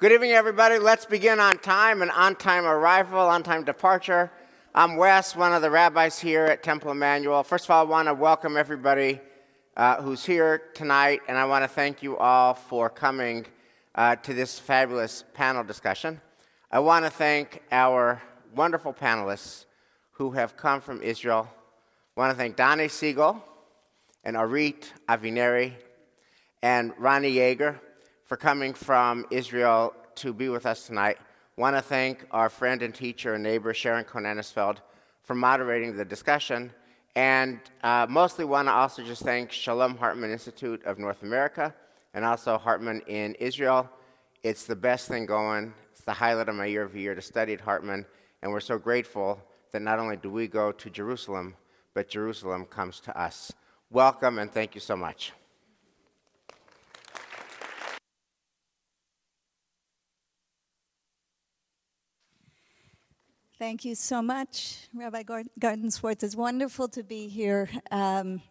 Good evening, everybody. Let's begin on time and on time arrival, on time departure. I'm Wes, one of the rabbis here at Temple Emmanuel. First of all, I want to welcome everybody uh, who's here tonight, and I want to thank you all for coming uh, to this fabulous panel discussion. I want to thank our wonderful panelists who have come from Israel. I want to thank Donnie Siegel and Orit Avineri and Ronnie Yeager for coming from Israel to be with us tonight. Want to thank our friend and teacher and neighbor Sharon Cohen Anisfeld for moderating the discussion. And uh, mostly want to also just thank Shalom Hartman Institute of North America and also Hartman in Israel. It's the best thing going. It's the highlight of my year of year to study at Hartman. And we're so grateful that not only do we go to Jerusalem, but Jerusalem comes to us. Welcome and thank you so much. Thank you so much, Rabbi Gardenswartz. It's wonderful to be here. Um,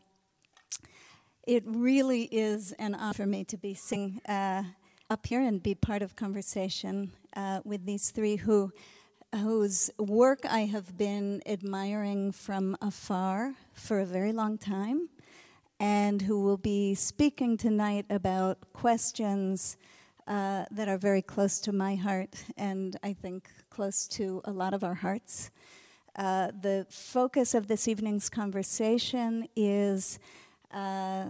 it really is an honor for me to be sitting uh, up here and be part of conversation uh, with these three who, whose work I have been admiring from afar for a very long time, and who will be speaking tonight about questions uh, that are very close to my heart, and I think close to a lot of our hearts. Uh, the focus of this evening's conversation is uh,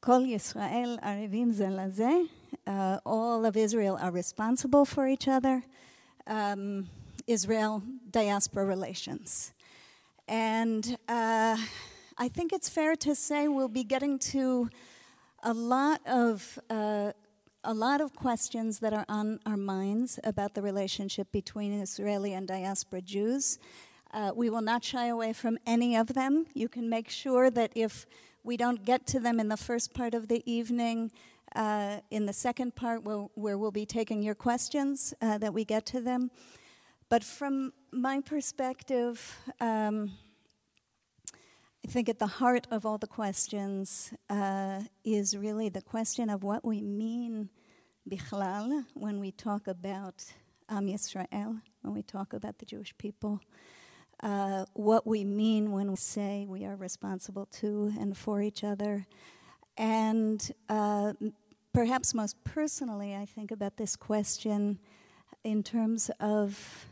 Kol Yisrael Arevim Zeh LaZeh. Uh, all of Israel are responsible for each other. Um, Israel diaspora relations. And uh, I think it's fair to say we'll be getting to a lot of uh, a lot of questions that are on our minds about the relationship between Israeli and diaspora Jews. Uh, we will not shy away from any of them. You can make sure that if we don't get to them in the first part of the evening, uh, in the second part, we'll, where we'll be taking your questions, uh, that we get to them. But from my perspective, um, I think at the heart of all the questions uh, is really the question of what we mean, bichlal, when we talk about Am Yisrael, when we talk about the Jewish people. Uh, what we mean when we say we are responsible to and for each other. And uh, perhaps most personally, I think about this question in terms of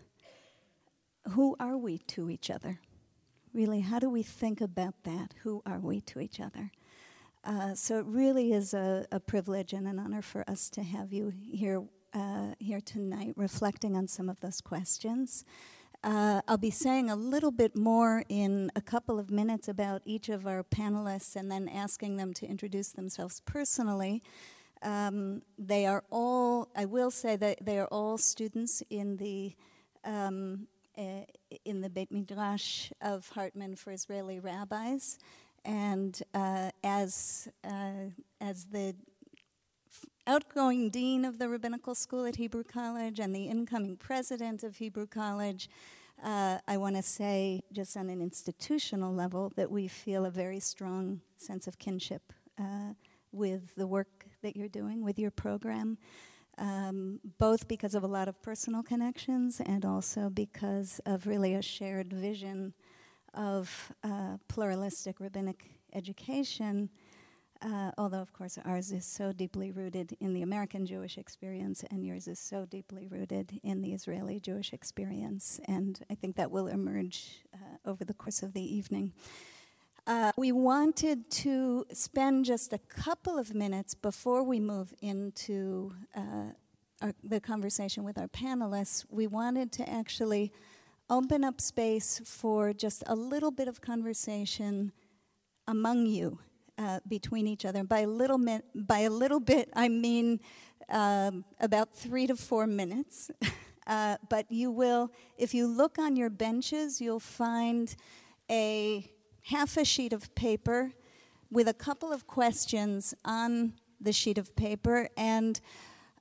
who are we to each other? Really, how do we think about that? Who are we to each other? Uh, so it really is a, a, privilege and an honor for us to have you here uh, here tonight, reflecting on some of those questions. Uh, I'll be saying a little bit more in a couple of minutes about each of our panelists, and then asking them to introduce themselves personally. Um, they are all, I will say that they are all students in the um, uh, in the Beit Midrash of Hartman for Israeli rabbis, and uh, as uh, as the outgoing dean of the rabbinical school at Hebrew College and the incoming president of Hebrew College, uh, I want to say, just on an institutional level, that we feel a very strong sense of kinship uh, with the work that you're doing with your program um, both because of a lot of personal connections and also because of really a shared vision of uh, pluralistic rabbinic education. Uh, although, of course, ours is so deeply rooted in the American Jewish experience, and yours is so deeply rooted in the Israeli Jewish experience. And I think that will emerge uh, over the course of the evening. Uh, we wanted to spend just a couple of minutes before we move into uh, our, the conversation with our panelists. We wanted to actually open up space for just a little bit of conversation among you uh, between each other. By a little, mi- by a little bit, I mean um, about three to four minutes. uh, but you will, if you look on your benches, you'll find a half a sheet of paper with a couple of questions on the sheet of paper. And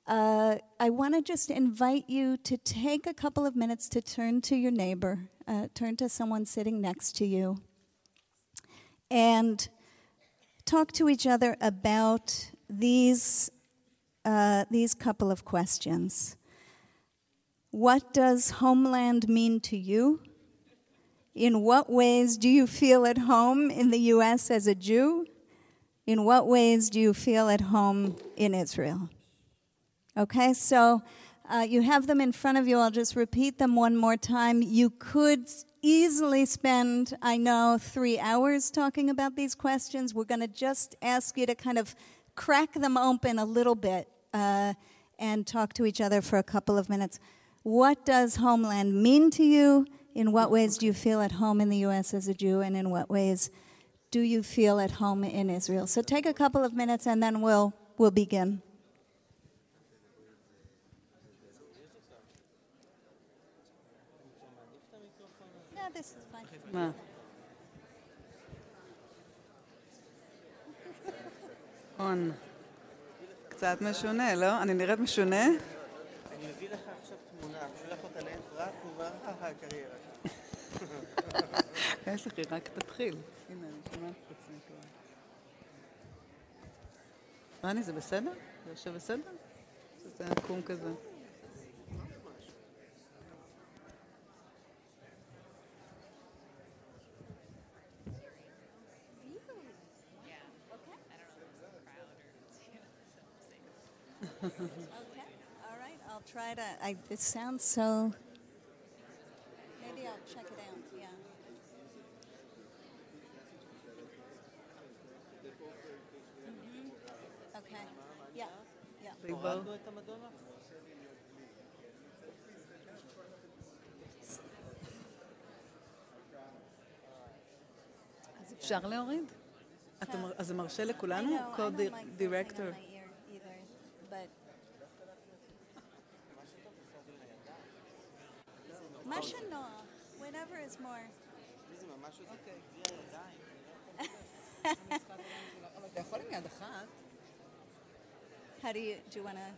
uh, I want to just invite you to take a couple of minutes to turn to your neighbor, uh, turn to someone sitting next to you, and talk to each other about these uh, these couple of questions. What does homeland mean to you? In what ways do you feel at home in the U.S. as a Jew? In what ways do you feel at home in Israel? Okay, so uh, you have them in front of you. I'll just repeat them one more time. You could easily spend, I know, three hours talking about these questions. We're going to just ask you to kind of crack them open a little bit uh, and talk to each other for a couple of minutes. What does homeland mean to you? In what ways do you feel at home in the U.S. as a Jew, and in what ways do you feel at home in Israel? So take a couple of minutes, and then we'll we'll begin. No, this is fine. מה? נכון. קצת משונה, לא? אני נראית משונה? אני מביא לך עכשיו תמונה, אני שולח אותה לעין פרט, הוא אומר, אה, הקריירה. יש לך, רק תתחיל. הנה, אני שומעת את עצמי כבר. רני, זה בסדר? זה יושב בסדר? שזה עקום כזה. Okay, all right. I'll try to. I, it sounds so. Maybe I'll check אז אפשר להוריד? אז זה מרשה לכולנו? קוד דירקטור. מה שנוח, whatever is more. לא אתה יכול עם יד אחת. How do you do? You want to?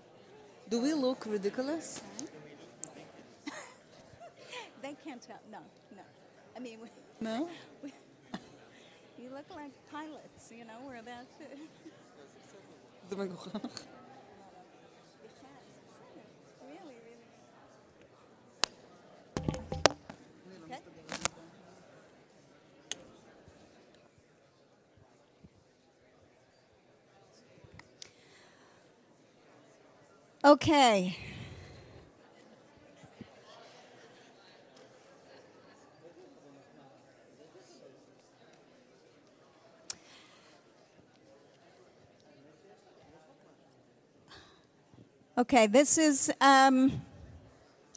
Do we look ridiculous? They can't tell. No, no. I mean, we, No? you look like pilots. You know, we're about to. זה מגוחך. Okay. Okay, this is. Um,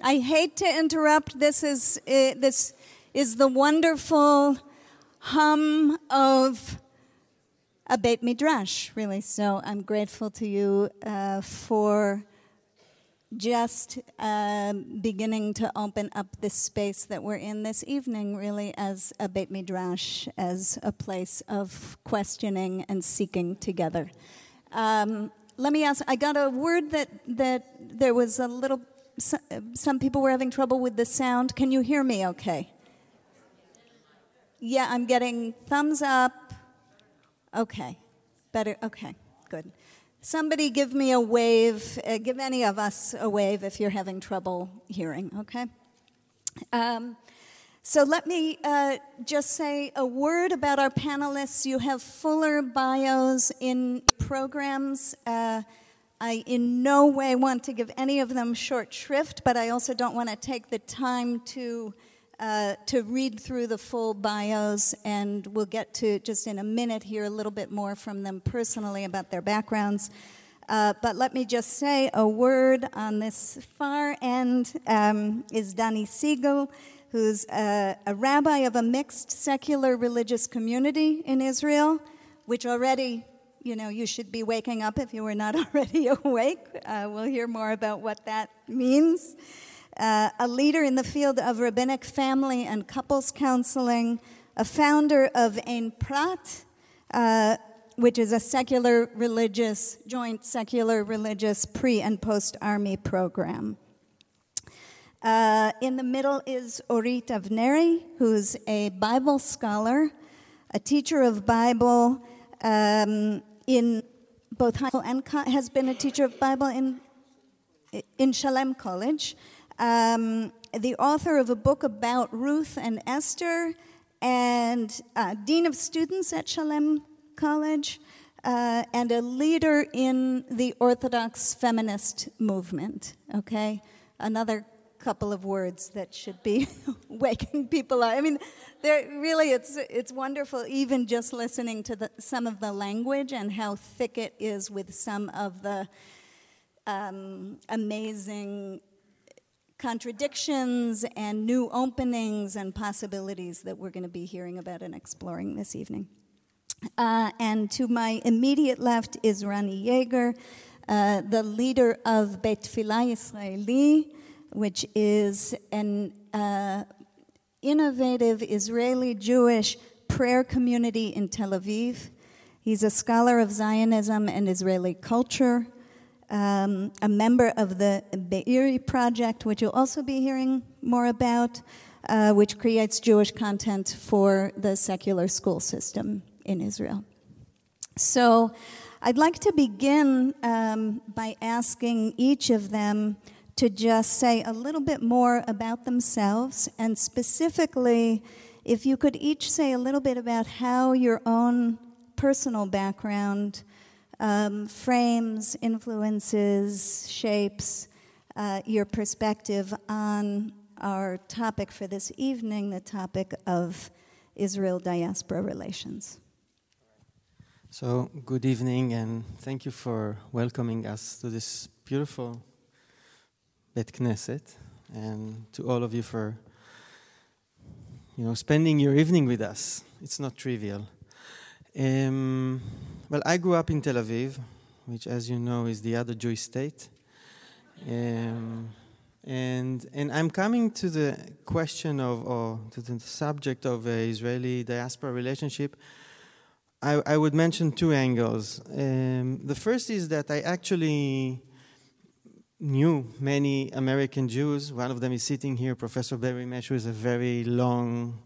I hate to interrupt. This is uh, this is the wonderful hum of a Beit Midrash, really. So I'm grateful to you uh, for just uh, beginning to open up this space that we're in this evening, really, as a Beit Midrash, as a place of questioning and seeking together. Um, let me ask. I got a word that that there was a little. Some people were having trouble with the sound. Can you hear me? Okay. Yeah, I'm getting thumbs up. Okay, better. Okay, good. Somebody give me a wave. Uh, give any of us a wave if you're having trouble hearing. Okay. Um, so let me uh, just say a word about our panelists. You have fuller bios in programs. Uh, I in no way want to give any of them short shrift, but I also don't want to take the time to uh, to read through the full bios, and we'll get to just in a minute hear a little bit more from them personally about their backgrounds. Uh, but let me just say a word on this far end um, is Danny Siegel, who's a, a rabbi of a mixed secular religious community in Israel, which already, you know, you should be waking up if you were not already awake. Uh, we'll hear more about what that means. Uh, a leader in the field of rabbinic family and couples counseling, a founder of Ein Prat, uh, which is a secular religious, joint secular religious pre and post army program. Uh, in the middle is Orit Avneri, who's a Bible scholar, a teacher of Bible um, in both high school and co- has been a teacher of Bible in in Shalem College. Um, the author of a book about Ruth and Esther, and uh, dean of students at Shalem College, uh, and a leader in the Orthodox feminist movement. Okay, another couple of words that should be waking people up. I mean, really, it's it's wonderful even just listening to the, some of the language and how thick it is with some of the um, amazing contradictions and new openings and possibilities that we're going to be hearing about and exploring this evening. Uh, and to my immediate left is Rani Yeager, uh, the leader of Beit Tfilah Yisraeli, which is an uh, innovative Israeli Jewish prayer community in Tel Aviv. He's a scholar of Zionism and Israeli culture, um, a member of the Be'eri Project, which you'll also be hearing more about, uh, which creates Jewish content for the secular school system in Israel. So I'd like to begin um, by asking each of them to just say a little bit more about themselves, and specifically, if you could each say a little bit about how your own personal background um, frames, influences, shapes uh, your perspective on our topic for this evening, the topic of Israel diaspora relations. So, good evening, and thank you for welcoming us to this beautiful Bet Knesset, and to all of you for you know spending your evening with us. It's not trivial. Um, well, I grew up in Tel Aviv, which, as you know, is the other Jewish state. Um, and and I'm coming to the question of, or to the subject of Israeli diaspora relationship. I, I would mention two angles. Um, the first is that I actually knew many American Jews. One of them is sitting here, Professor Barry Mesch, who is a very long,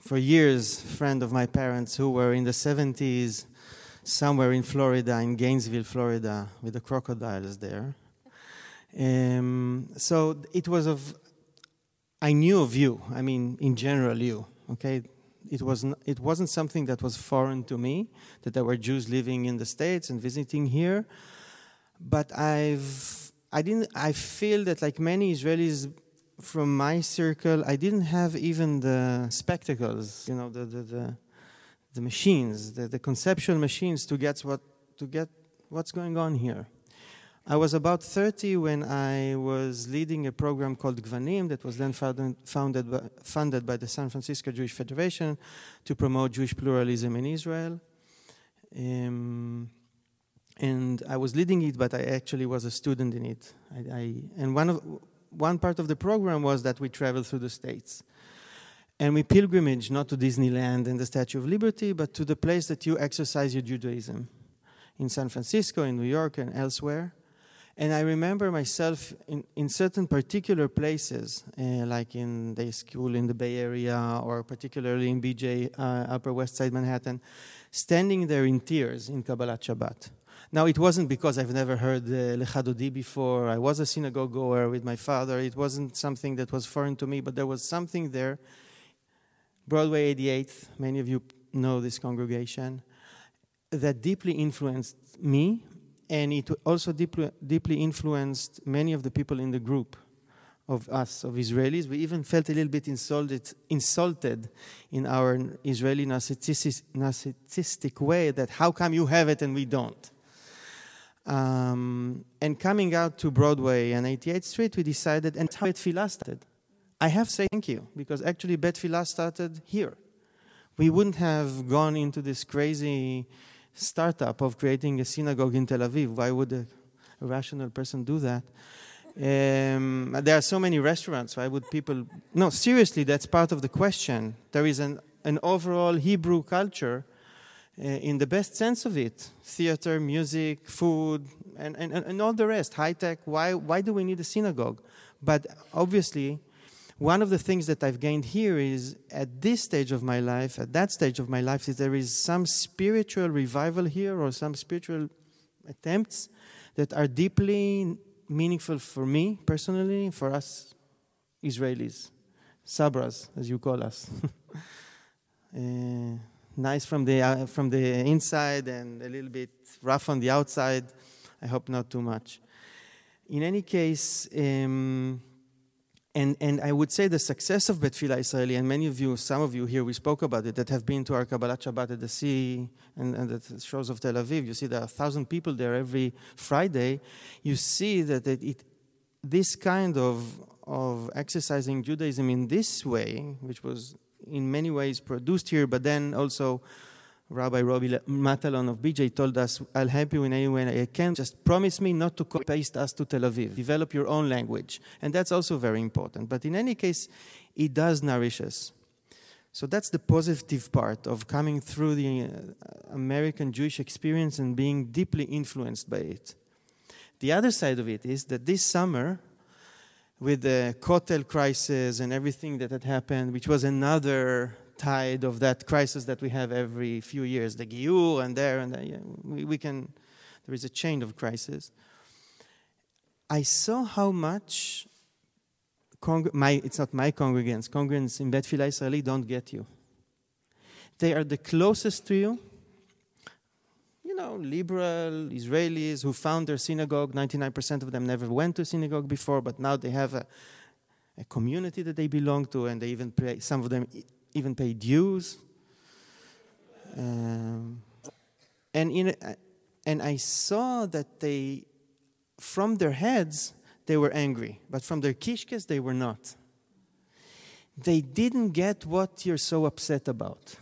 for years, friend of my parents who were in the 70s somewhere in Florida, in Gainesville, Florida, with the crocodiles there. Um, so it was of, I knew of you, I mean, in general, you, okay? It, was not, it wasn't something that was foreign to me, that there were Jews living in the States and visiting here. But I've I didn't. I feel that like many Israelis from my circle, I didn't have even the spectacles, you know, the the the, the machines, the, the conceptual machines to get what to get what's going on here. I was about 30 when I was leading a program called Gvanim that was then founded by, funded by the San Francisco Jewish Federation to promote Jewish pluralism in Israel. Um, and I was leading it, but I actually was a student in it. I, I, and one, of, one part of the program was that we traveled through the states. And we pilgrimage not to Disneyland and the Statue of Liberty, but to the place that you exercise your Judaism in San Francisco, in New York, and elsewhere. And I remember myself in, in certain particular places, uh, like in the school in the Bay Area, or particularly in BJ, uh, Upper West Side Manhattan, standing there in tears in Kabbalat Shabbat now, it wasn't because I've never heard uh, Lecha Dodi before. I was a synagogue goer with my father. It wasn't something that was foreign to me, but there was something there. Broadway 88th, many of you know this congregation, that deeply influenced me, and it also deeply, deeply influenced many of the people in the group of us, of Israelis. We even felt a little bit insulted, insulted in our Israeli narcissistic way that how come you have it and we don't? Um, and coming out to Broadway and 88th Street, we decided, and how Bet Tfilah started. I have to say thank you, because actually Bet Tfilah started here. We wouldn't have gone into this crazy startup of creating a synagogue in Tel Aviv. Why would a, a rational person do that? Um, there are so many restaurants. Why would people? No, seriously, that's part of the question. There is an, an overall Hebrew culture uh, in the best sense of it theater, music, food, and, and, and all the rest, high tech. Why, why do we need a synagogue? But obviously, one of the things that I've gained here is at this stage of my life, at that stage of my life, is there is some spiritual revival here or some spiritual attempts that are deeply meaningful for me personally, for us Israelis, sabras, as you call us. uh, nice from the, uh, from the inside and a little bit rough on the outside. I hope not too much. In any case, um, and, and I would say the success of Bet Tfilah Israeli, and many of you, some of you here, we spoke about it, that have been to our Kabbalat Shabbat at the sea and, and the shores of Tel Aviv. You see there are a thousand people there every Friday. You see that it, it, this kind of, of exercising Judaism in this way, which was in many ways produced here, but then also Rabbi Roly Matalon of BJ told us, I'll help you in any way I can. Just promise me not to copy paste us to Tel Aviv. Develop your own language. And that's also very important. But in any case, it does nourish us. So that's the positive part of coming through the uh, American Jewish experience and being deeply influenced by it. The other side of it is that this summer, with the Kotel crisis and everything that had happened, which was another tide of that crisis that we have every few years, the Giur and there and there. Yeah, we, we can, there is a chain of crisis. I saw how much, my, it's not my congregants, congregants in Bet Tfilah Israeli don't get you. They are the closest to you. You know, liberal Israelis who found their synagogue, 99% of them never went to synagogue before, but now they have a, a community that they belong to, and they even pray, some of them even pay dues. Um, and, in, and I saw that they, from their heads, they were angry, but from their kishkes, they were not. They didn't get what you're so upset about.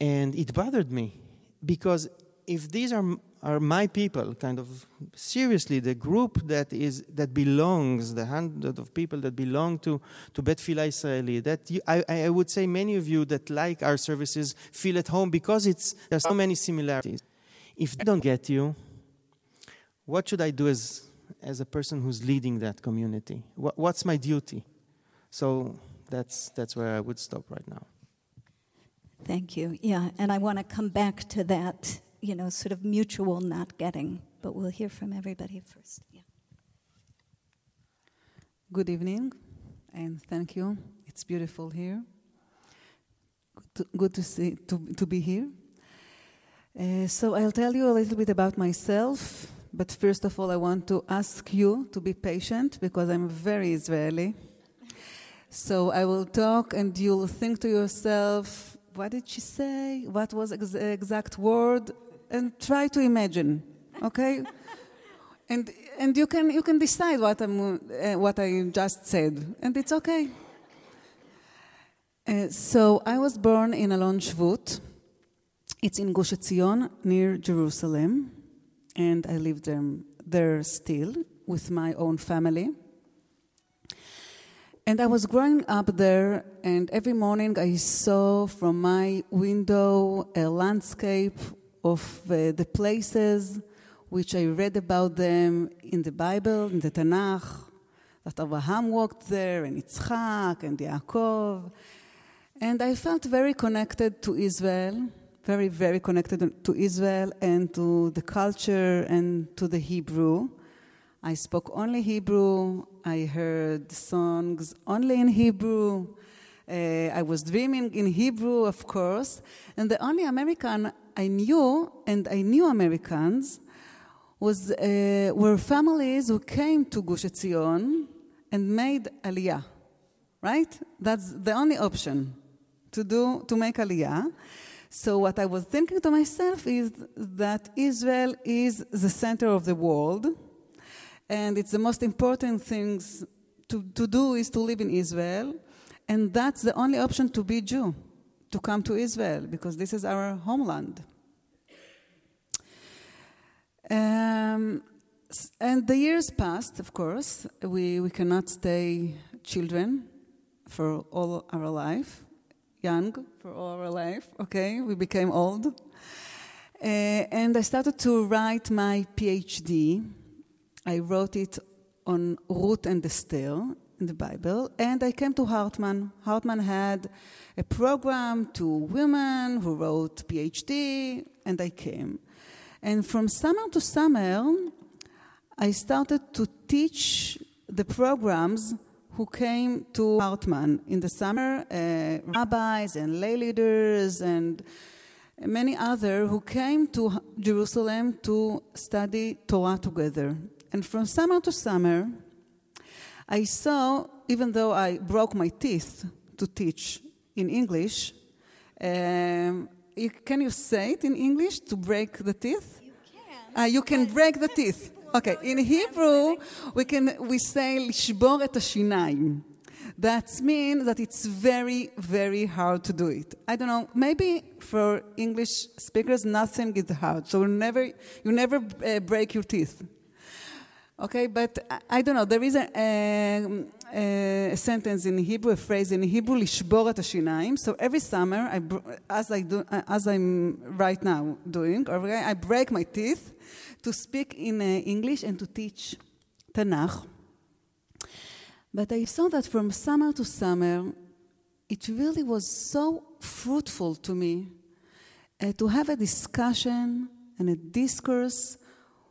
And it bothered me because if these are are my people, kind of seriously, the group that is that belongs, the hundred of people that belong to to Bet Tfilah Israeli. That you, I, I would say many of you that like our services feel at home because it's there's so many similarities. If they don't get you, what should I do as as a person who's leading that community? What, what's my duty? So that's that's where I would stop right now. Thank you. Yeah, and I want to come back to that you know, sort of mutual not getting. But we'll hear from everybody first. Yeah. Good evening, and thank you. It's beautiful here. Good to, good to see to, to be here. Uh, so I'll tell you a little bit about myself. But first of all, I want to ask you to be patient because I'm very Israeli. So I will talk, and you'll think to yourself, what did she say? What was the exact word? and try to imagine, okay? and and you can you can decide what I'm uh, what I just said, and it's okay. Uh, so I was born in Alon Shvut. It's in Gush Etzion near Jerusalem, and I live there, there still with my own family. And I was growing up there, and every morning I saw from my window a landscape of uh, the places which I read about them in the Bible, in the Tanakh, that Abraham walked there, and Yitzchak, and Yaakov. And I felt very connected to Israel, very, very connected to Israel and to the culture and to the Hebrew. I spoke only Hebrew. I heard songs only in Hebrew. Uh, I was dreaming in Hebrew, of course. And the only American I knew, and I knew Americans, was, uh, were families who came to Gush Etzion and made Aliyah, right? That's the only option to do, to make Aliyah. So what I was thinking to myself is that Israel is the center of the world, and it's the most important things to, to do is to live in Israel, and that's the only option to be Jew to come to Israel because this is our homeland. Um, and the years passed, of course. We, we cannot stay children for all our life, young for all our life, okay? We became old. Uh, and I started to write my PhD. I wrote it on Ruth and Esther in the Bible, and I came to Hartman. Hartman had a program to women who wrote PhD, and I came. And from summer to summer, I started to teach the programs who came to Hartman in the summer, uh, rabbis and lay leaders and many other who came to Jerusalem to study Torah together. And from summer to summer, I saw, even though I broke my teeth to teach in English, um, you, can you say it in English to break the teeth? You can. Uh, you can break the teeth. Okay, in Hebrew, we can we say לשבור את השיניים. That means that it's very, very hard to do it. I don't know. Maybe for English speakers, nothing is hard. So you never, you never uh, break your teeth. Okay, but I, I don't know. There is a, um, a, a sentence in Hebrew, a phrase in Hebrew, לשבור את השיניים. So every summer, I, br- as I do, uh, as I'm right now doing, okay, I break my teeth to speak in uh, English and to teach Tanakh. But I saw that from summer to summer, it really was so fruitful to me uh, to have a discussion and a discourse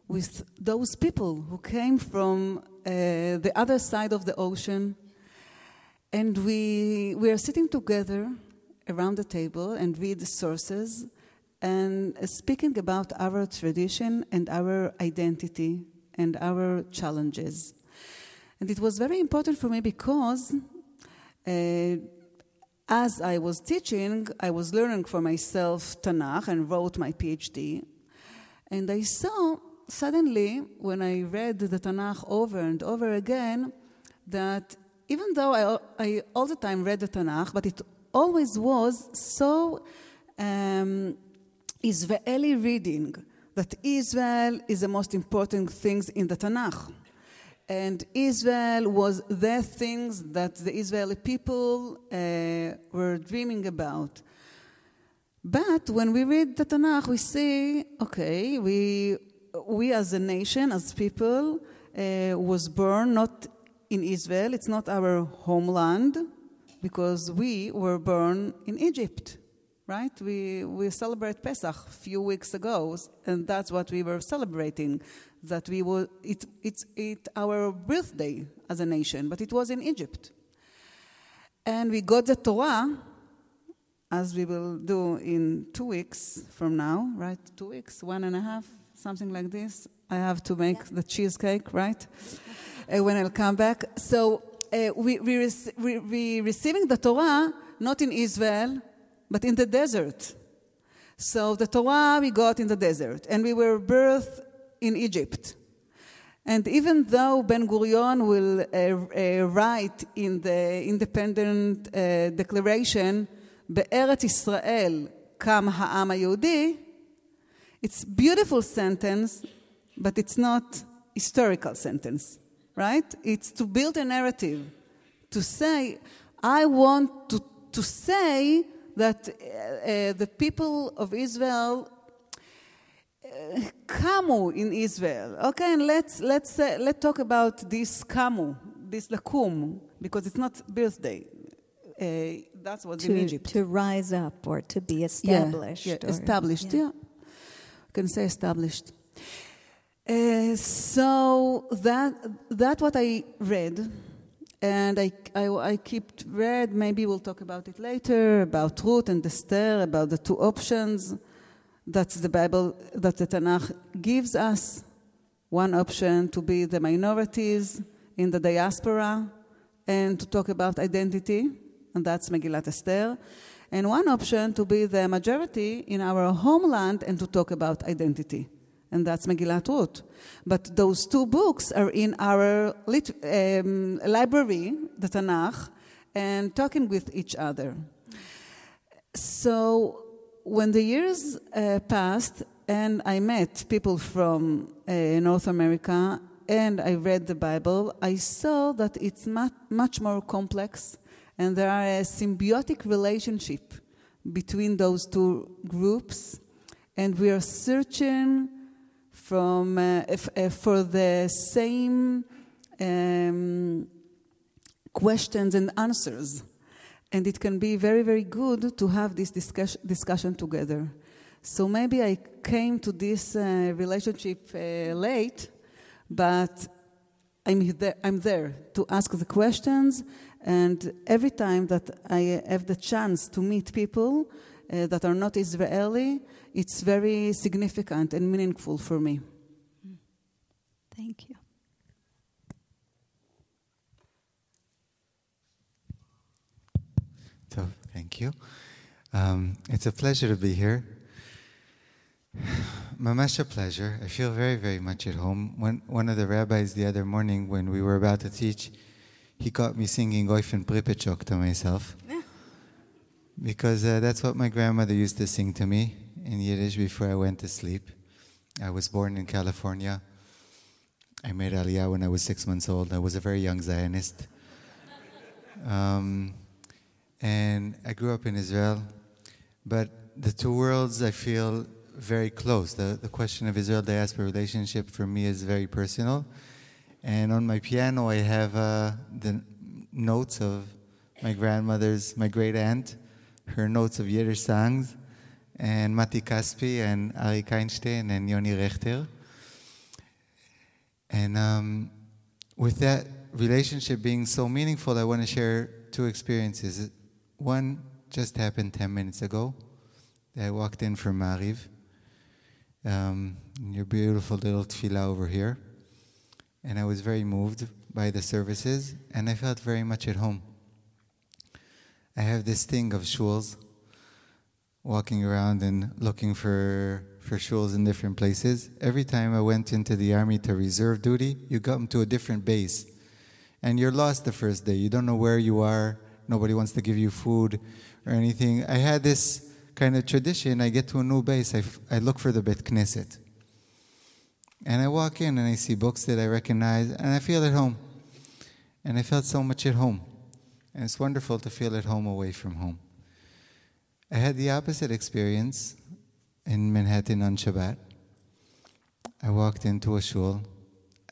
with those people who came from uh, the other side of the ocean. And we, we are sitting together around the table and read the sources and uh, speaking about our tradition and our identity and our challenges. And it was very important for me because uh, as I was teaching, I was learning for myself Tanakh and wrote my PhD. And I saw suddenly, when I read the Tanakh over and over again, that even though I, I all the time read the Tanakh, but it always was so um, Israeli reading that Israel is the most important things in the Tanakh. And Israel was the things that the Israeli people uh, were dreaming about. But when we read the Tanakh, we see, okay, we, we as a nation, as people, uh, was born not in Israel. It's not our homeland because we were born in Egypt, right? We, we celebrate Pesach a few weeks ago, and that's what we were celebrating. That we were, it, it's it our birthday as a nation, but it was in Egypt. And we got the Torah, as we will do in two weeks from now, right? Two weeks, one and a half, something like this. I have to make yeah. the cheesecake, right? uh, when I'll come back. So uh, we, we, rec- we, we receiving the Torah not in Israel, but in the desert. So the Torah we got in the desert, and we were birthed in Egypt. And even though Ben Gurion will uh, uh, write in the independent uh, declaration, "Be'eretz Israel kam ha'am Yehudi." It's beautiful sentence, but it's not historical sentence, right? It's to build a narrative, to say, I want to, to say that uh, uh, the people of Israel uh, kamu in Israel. Okay, and let's let's uh, let's talk about this kamu, this lakum, because it's not birthday. Uh, that's what's in To, Egypt. to rise up or to be Yeah, established. Yeah, or- established. yeah. Yeah. Can say established. Uh, so that that what I read, and I, I I keep read. Maybe we'll talk about it later about Ruth and Esther, about the two options that the Bible that the Tanakh gives us. One option to be the minorities in the diaspora, and to talk about identity, and that's Megillat Esther. And one option to be the majority in our homeland and to talk about identity. And that's Megillat Ruth. But those two books are in our lit- um, library, the Tanakh, and talking with each other. So when the years uh, passed and I met people from uh, North America and I read the Bible, I saw that it's much, much more complex and there are a symbiotic relationship between those two groups and we are searching from uh, uh, for the same um, questions and answers and it can be very very good to have this discuss- discussion together So maybe I came to this uh, relationship uh, late, but I'm I'm there to ask the questions. And every time that I have the chance to meet people uh, that are not Israeli, it's very significant and meaningful for me. Thank you. So, thank you. Um, it's a pleasure to be here. Mamash a pleasure. I feel very, very much at home. When, one of the rabbis the other morning, when we were about to teach, he caught me singing Oifen Pripechok to myself. because uh, that's what my grandmother used to sing to me in Yiddish before I went to sleep. I was born in California. I made Aliyah when I was six months old. I was a very young Zionist. Um, and I grew up in Israel. But the two worlds I feel very close. The, the question of Israel diaspora relationship for me is very personal. And on my piano, I have uh, the notes of my grandmother's, my great aunt, her notes of Yiddish songs, and Mati Kaspi and Arik Einstein and Yoni Rechter. And um, with that relationship being so meaningful, I want to share two experiences. One just happened 10 minutes ago. I walked in from Mariv. Um, your beautiful little tefillah over here. And I was very moved by the services, and I felt very much at home. I have this thing of shuls, walking around and looking for, for shuls in different places. Every time I went into the army to reserve duty, you come to a different base. And you're lost the first day. You don't know where you are. Nobody wants to give you food or anything. I had this kind of tradition. I get to a new base, I, I look for the Bet Knesset. And I walk in and I see books that I recognize, and I feel at home. And I felt so much at home. And it's wonderful to feel at home away from home. I had the opposite experience in Manhattan on Shabbat. I walked into a shul.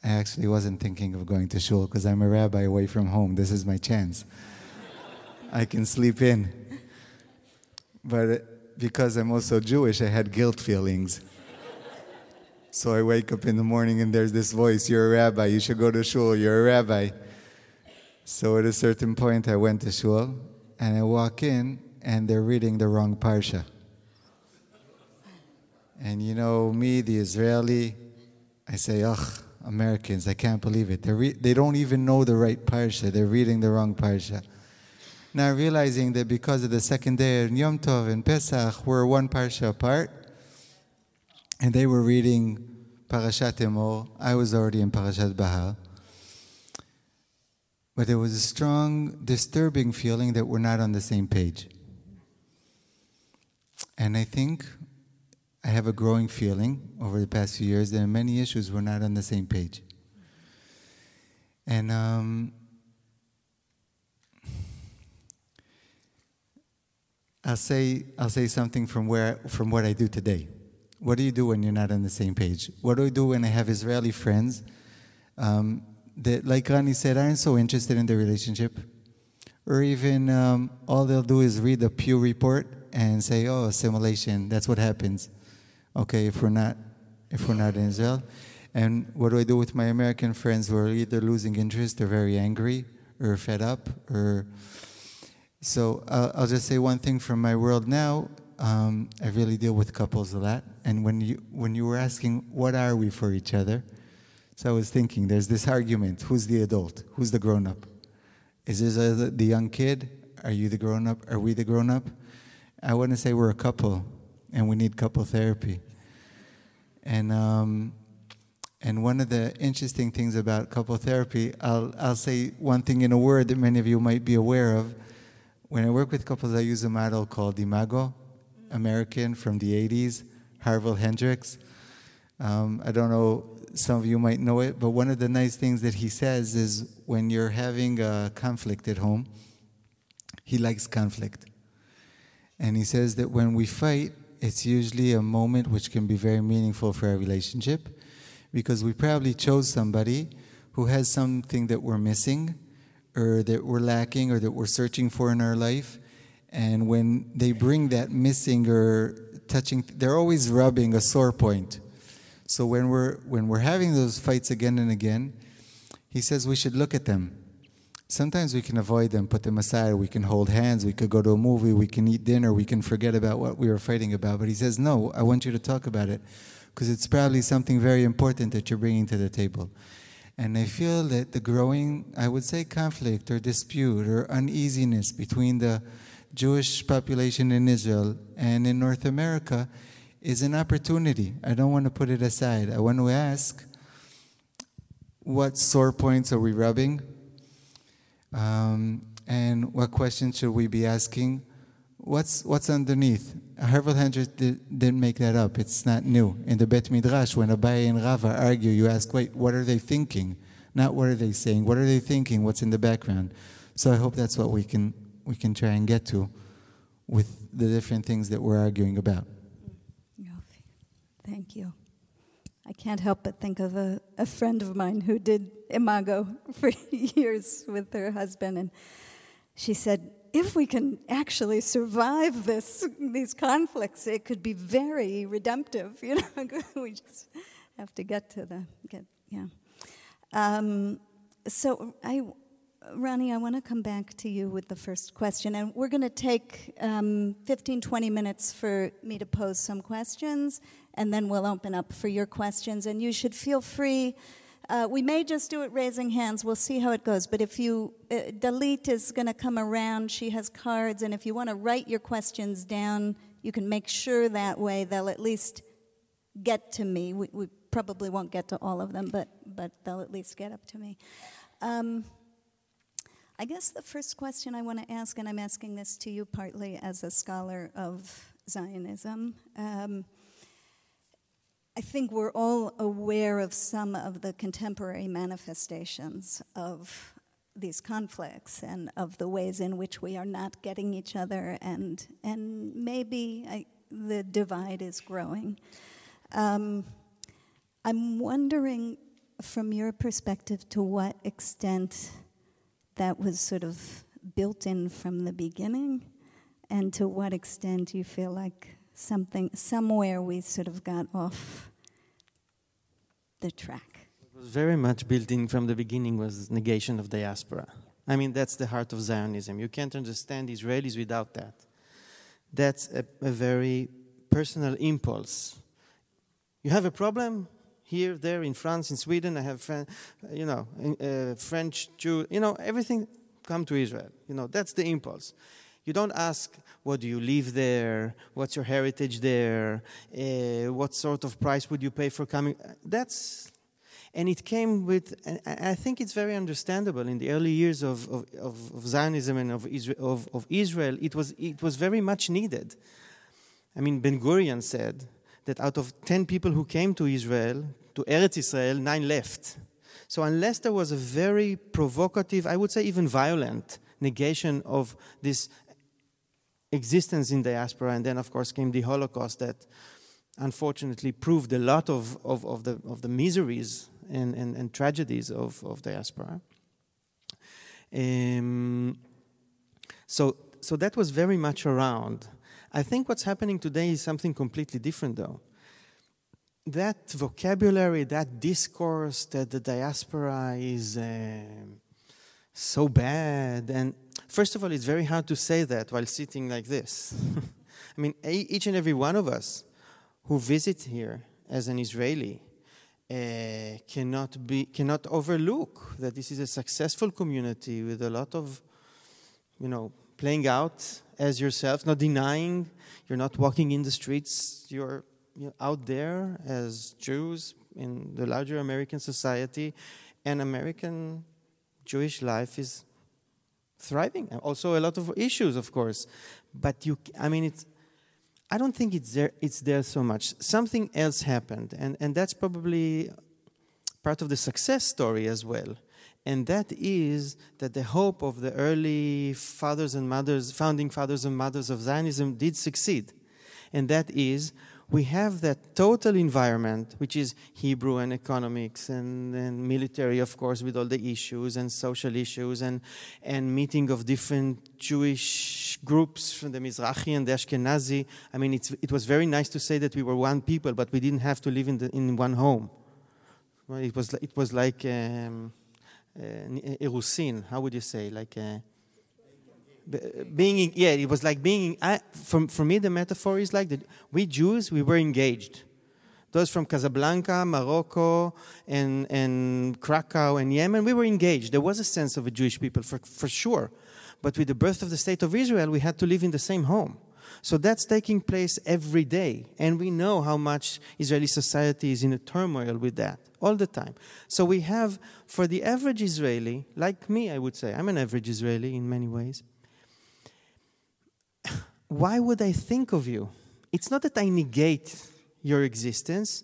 I actually wasn't thinking of going to shul because I'm a rabbi away from home. This is my chance. I can sleep in. But uh, because I'm also Jewish, I had guilt feelings. So I wake up in the morning and there's this voice, You're a rabbi, you should go to shul, you're a rabbi. So at a certain point, I went to shul and I walk in and they're reading the wrong parsha. And you know, me, the Israeli, I say, ugh, Americans, I can't believe it. Re- they don't even know the right parsha, they're reading the wrong parsha. Now realizing that because of the second day of Yom Tov and Pesach, we're one parsha apart, and they were reading Parashat Emor. I was already in Parashat Behar. But there was a strong, disturbing feeling that we're not on the same page. And I think I have a growing feeling over the past few years that in many issues we're not on the same page. And um, I'll say I'll say something from where from what I do today. What do you do when you're not on the same page? What do I do when I have Israeli friends um, that, like Rani said, aren't so interested in the relationship, or even um, all they'll do is read the Pew report and say, "Oh, assimilation. That's what happens." Okay, if we're not if we're not in Israel, and what do I do with my American friends who are either losing interest or very angry or fed up or so uh, I'll just say one thing from my world now. Um, I really deal with couples a lot, and when you when you were asking what are we for each other, so I was thinking there's this argument: who's the adult? Who's the grown up? Is this uh, the young kid? Are you the grown up? Are we the grown up? I want to say we're a couple, and we need couple therapy. And um, and one of the interesting things about couple therapy, I'll I'll say one thing in a word that many of you might be aware of. When I work with couples, I use a model called Imago, American from the 80s, Harville Hendrix. Um, I don't know, some of you might know it, but one of the nice things that he says is when you're having a conflict at home, he likes conflict. And he says that when we fight, it's usually a moment which can be very meaningful for our relationship because we probably chose somebody who has something that we're missing or that we're lacking or that we're searching for in our life. And when they bring that missing or touching. They're always rubbing a sore point. So when we're when we're having those fights again and again, he says we should look at them. Sometimes we can avoid them, put them aside. We can hold hands. We could go to a movie. We can eat dinner. We can forget about what we were fighting about. But he says, no, I want you to talk about it because it's probably something very important that you're bringing to the table. And I feel that the growing, I would say, conflict or dispute or uneasiness between the Jewish population in Israel and in North America is an opportunity. I don't want to put it aside. I want to ask what sore points are we rubbing? Um, and what questions should we be asking? What's, what's underneath? Harville Hendrix did, didn't make that up. It's not new. In the Bet Midrash, when Abaye and Rava argue, you ask, wait, what are they thinking? Not what are they saying. What are they thinking? What's in the background? So I hope that's what we can, we can try and get to with the different things that we're arguing about. Thank you. I can't help but think of a, a friend of mine who did Imago for years with her husband, and she said, if we can actually survive this, these conflicts, it could be very redemptive. You know, we just have to get to the get. Yeah. Um, so I, Ronnie, I want to come back to you with the first question, and we're going to take um, 15, 20 minutes for me to pose some questions, and then we'll open up for your questions. And you should feel free. Uh, we may just do it raising hands. We'll see how it goes. But if you, uh, Dalit is going to come around. She has cards. And if you want to write your questions down, you can make sure that way they'll at least get to me. We, we probably won't get to all of them, but, but they'll at least get up to me. Um, I guess the first question I want to ask, and I'm asking this to you partly as a scholar of Zionism. Um, I think we're all aware of some of the contemporary manifestations of these conflicts and of the ways in which we are not getting each other, and, and maybe I, the divide is growing. Um, I'm wondering, from your perspective, to what extent that was sort of built in from the beginning, and to what extent you feel like something, somewhere we sort of got off the track. It was very much built in from the beginning was negation of diaspora. I mean, that's the heart of Zionism. You can't understand Israelis without that. That's a, a very personal impulse. You have a problem here, there, in France, in Sweden. I have, friend, you know, uh, French, Jew, you know, everything. Come to Israel. You know, that's the impulse. You don't ask, what do you live there? What's your heritage there? Uh, what sort of price would you pay for coming? That's, and it came with, I think it's very understandable in the early years of, of, of Zionism and of Israel, of, of Israel, it was, it was very much needed. I mean, Ben Gurion said that out of 10 people who came to Israel, to Eretz Israel, nine left. So unless there was a very provocative, I would say even violent, negation of this existence in diaspora. And then, of course, came the Holocaust that unfortunately proved a lot of, of, of, the, of the miseries and, and, and tragedies of, of diaspora. Um, so, so that was very much around. I think what's happening today is something completely different, though. That vocabulary, that discourse that the diaspora is uh, so bad, and First of all, it's very hard to say that while sitting like this. I mean, each and every one of us who visit here as an Israeli uh, cannot be cannot overlook that this is a successful community with a lot of, you know, playing out as yourself, not denying. You're not walking in the streets. You're, you're out there as Jews in the larger American society, and American Jewish life is thriving. Also, a lot of issues, of course. But you, I mean, it's. I don't think it's there. It's there so much. Something else happened, and and that's probably part of the success story as well. And that is that the hope of the early fathers and mothers, founding fathers and mothers of Zionism, did succeed. And that is we have that total environment, which is Hebrew and economics and, and military, of course, with all the issues and social issues and, and meeting of different Jewish groups from the Mizrahi and the Ashkenazi. I mean, it was very nice to say that we were one people, but we didn't have to live in, the, in one home. Well, it, was, it was like um, Uh, uh, Erusin, how would you say? Like uh, uh being yeah it was like being I, for, for me the metaphor is like that we jews we were engaged. Those from casablanca morocco and, and krakow and yemen we were engaged. There was a sense of a jewish people for, for sure. But with the birth of the state of israel we had to live in the same home so that's taking place every day and we know how much israeli society is in a turmoil with that all the time so we have for the average israeli like me i would say i'm an average israeli in many ways why would I think of you? It's not that I negate your existence.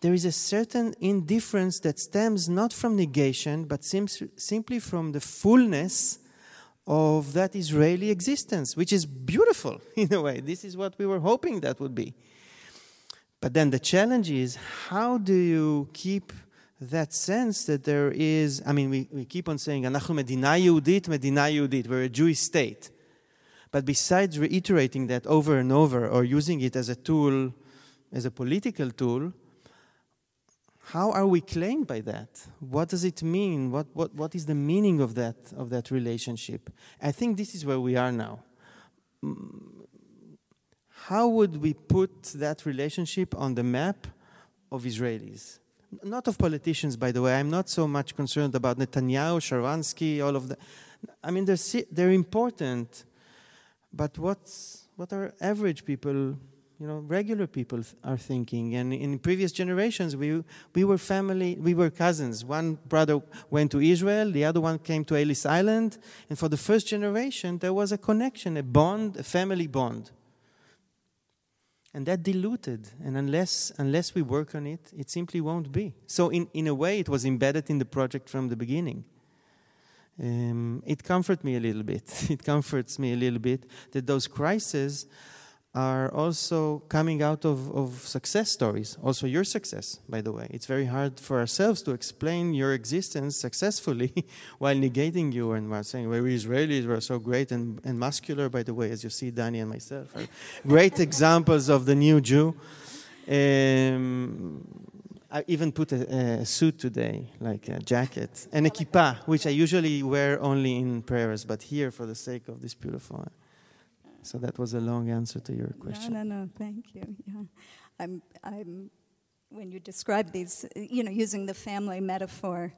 There is a certain indifference that stems not from negation, but simply from the fullness of that Israeli existence, which is beautiful in a way. This is what we were hoping that would be. But then the challenge is how do you keep that sense that there is, I mean, we, we keep on saying, אנחנו מדינה יהודית, מדינה יהודית, we're a Jewish state. But besides reiterating that over and over or using it as a tool, as a political tool, how are we claimed by that? What does it mean? What, what, what is the meaning of that, of that relationship? I think this is where we are now. How would we put that relationship on the map of Israelis? Not of politicians, by the way. I'm not so much concerned about Netanyahu, Sharansky, all of that. I mean, they're, they're important but what's, what are average people, you know, regular people are thinking? And in previous generations, we, we were family, we were cousins. One brother went to Israel, the other one came to Ellis Island. And for the first generation, there was a connection, a bond, a family bond. And that diluted. And unless, unless we work on it, it simply won't be. So, in, in a way, it was embedded in the project from the beginning. Um, it comforts me a little bit. it comforts me a little bit that those crises are also coming out of, of success stories. Also, your success, by the way. It's very hard for ourselves to explain your existence successfully while negating you and while saying, well, we Israelis were so great and, and muscular, by the way, as you see, Danny and myself great examples of the new Jew. Um, I even put a, a, suit today, like a jacket, and a kippah, which I usually wear only in prayers, but here for the sake of this beautiful. So that was a long answer to your question. No, no, no. Thank you. Yeah, I'm. I'm. When you describe these, you know, using the family metaphor,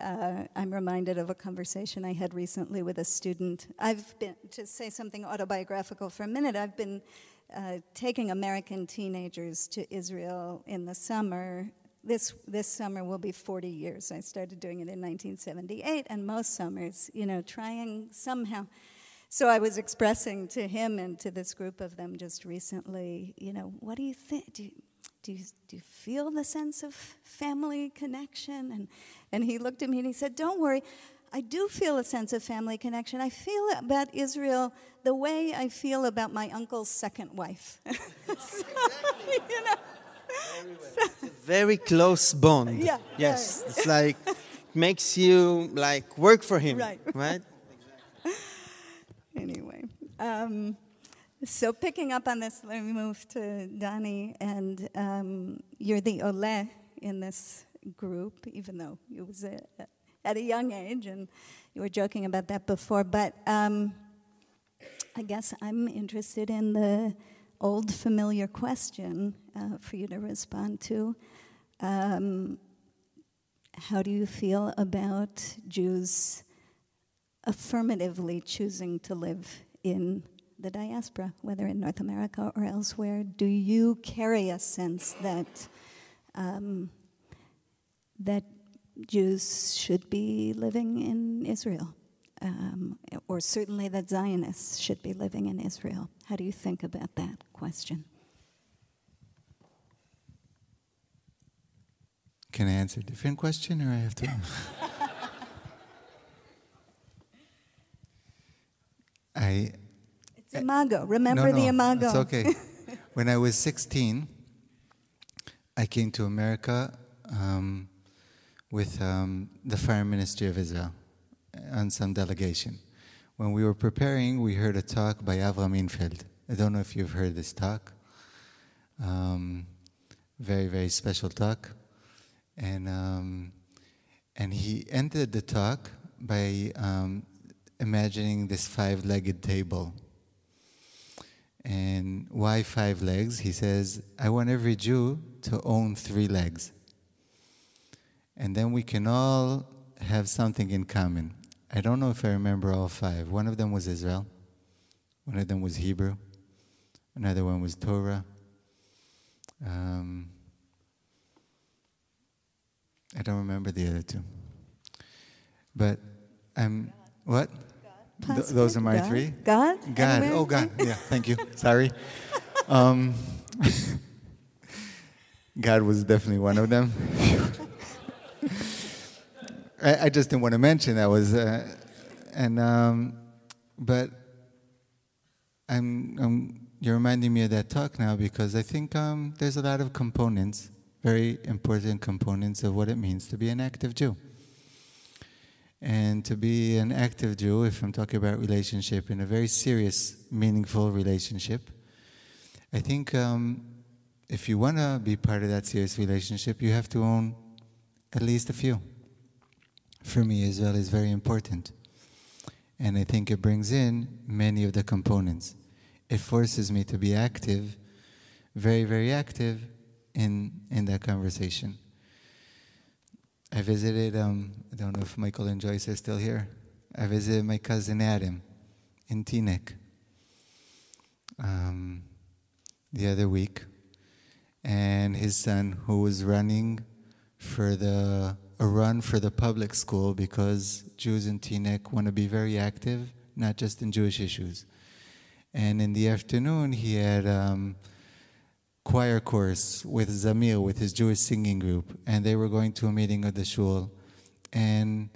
uh, I'm reminded of a conversation I had recently with a student. I've been to say something autobiographical for a minute. I've been. Uh, taking American teenagers to Israel in the summer this this summer will be 40 years. I started doing it in 1978, and most summers, you know, trying somehow. So I was expressing to him and to this group of them just recently, you know, what do you think? Do you, do you, do you feel the sense of family connection? And, and he looked at me and he said, Don't worry, I do feel a sense of family connection. I feel about Israel the way I feel about my uncle's second wife. so, you know, a very close bond. Yeah. Yes. It's like makes you like work for him. Right. Right. Um, so picking up on this, let me move to Dani, and um, you're the oleh in this group, even though you was a, at a young age, and you were joking about that before. But um, I guess I'm interested in the old familiar question uh, for you to respond to. Um, how do you feel about Jews affirmatively choosing to live in the diaspora, whether in North America or elsewhere? Do you carry a sense that um, that Jews should be living in Israel? um, or certainly that Zionists should be living in Israel. How do you think about that question? Can I answer a different question or I have to? I. It's imago. Remember no, no, the imago. It's okay. when I was 16, I came to America um, with um, the Foreign Ministry of Israel on some delegation. When we were preparing, we heard a talk by Avram Infeld. I don't know if you've heard this talk. Um, very, very special talk. And, um, and he ended the talk by um, imagining this five legged table. And why five legs? He says, I want every Jew to own three legs. And then we can all have something in common. I don't know if I remember all five. One of them was Israel, one of them was Hebrew, another one was Torah. Um, I don't remember the other two. But I'm, what? Th- those are my God? three? God? God. Anywhere? Oh, God. Yeah, thank you. Sorry. Um, God was definitely one of them. I, I just didn't want to mention that was, uh, and um, but I'm, I'm you're reminding me of that talk now because I think um, there's a lot of components, very important components of what it means to be an active Jew. And to be an active Jew, if I'm talking about relationship, in a very serious, meaningful relationship, I think um, if you want to be part of that serious relationship, you have to own at least a few. For me, Israel is very important. And I think it brings in many of the components. It forces me to be active, very, very active in, in that conversation. I visited, um, I don't know if Michael and Joyce are still here. I visited my cousin Adam in Teaneck um, the other week. And his son, who was running for the, a run for the public school because Jews in Teaneck want to be very active, not just in Jewish issues. And in the afternoon, he had um, choir course with Zamir, with his Jewish singing group, and they were going to a meeting of the shul. And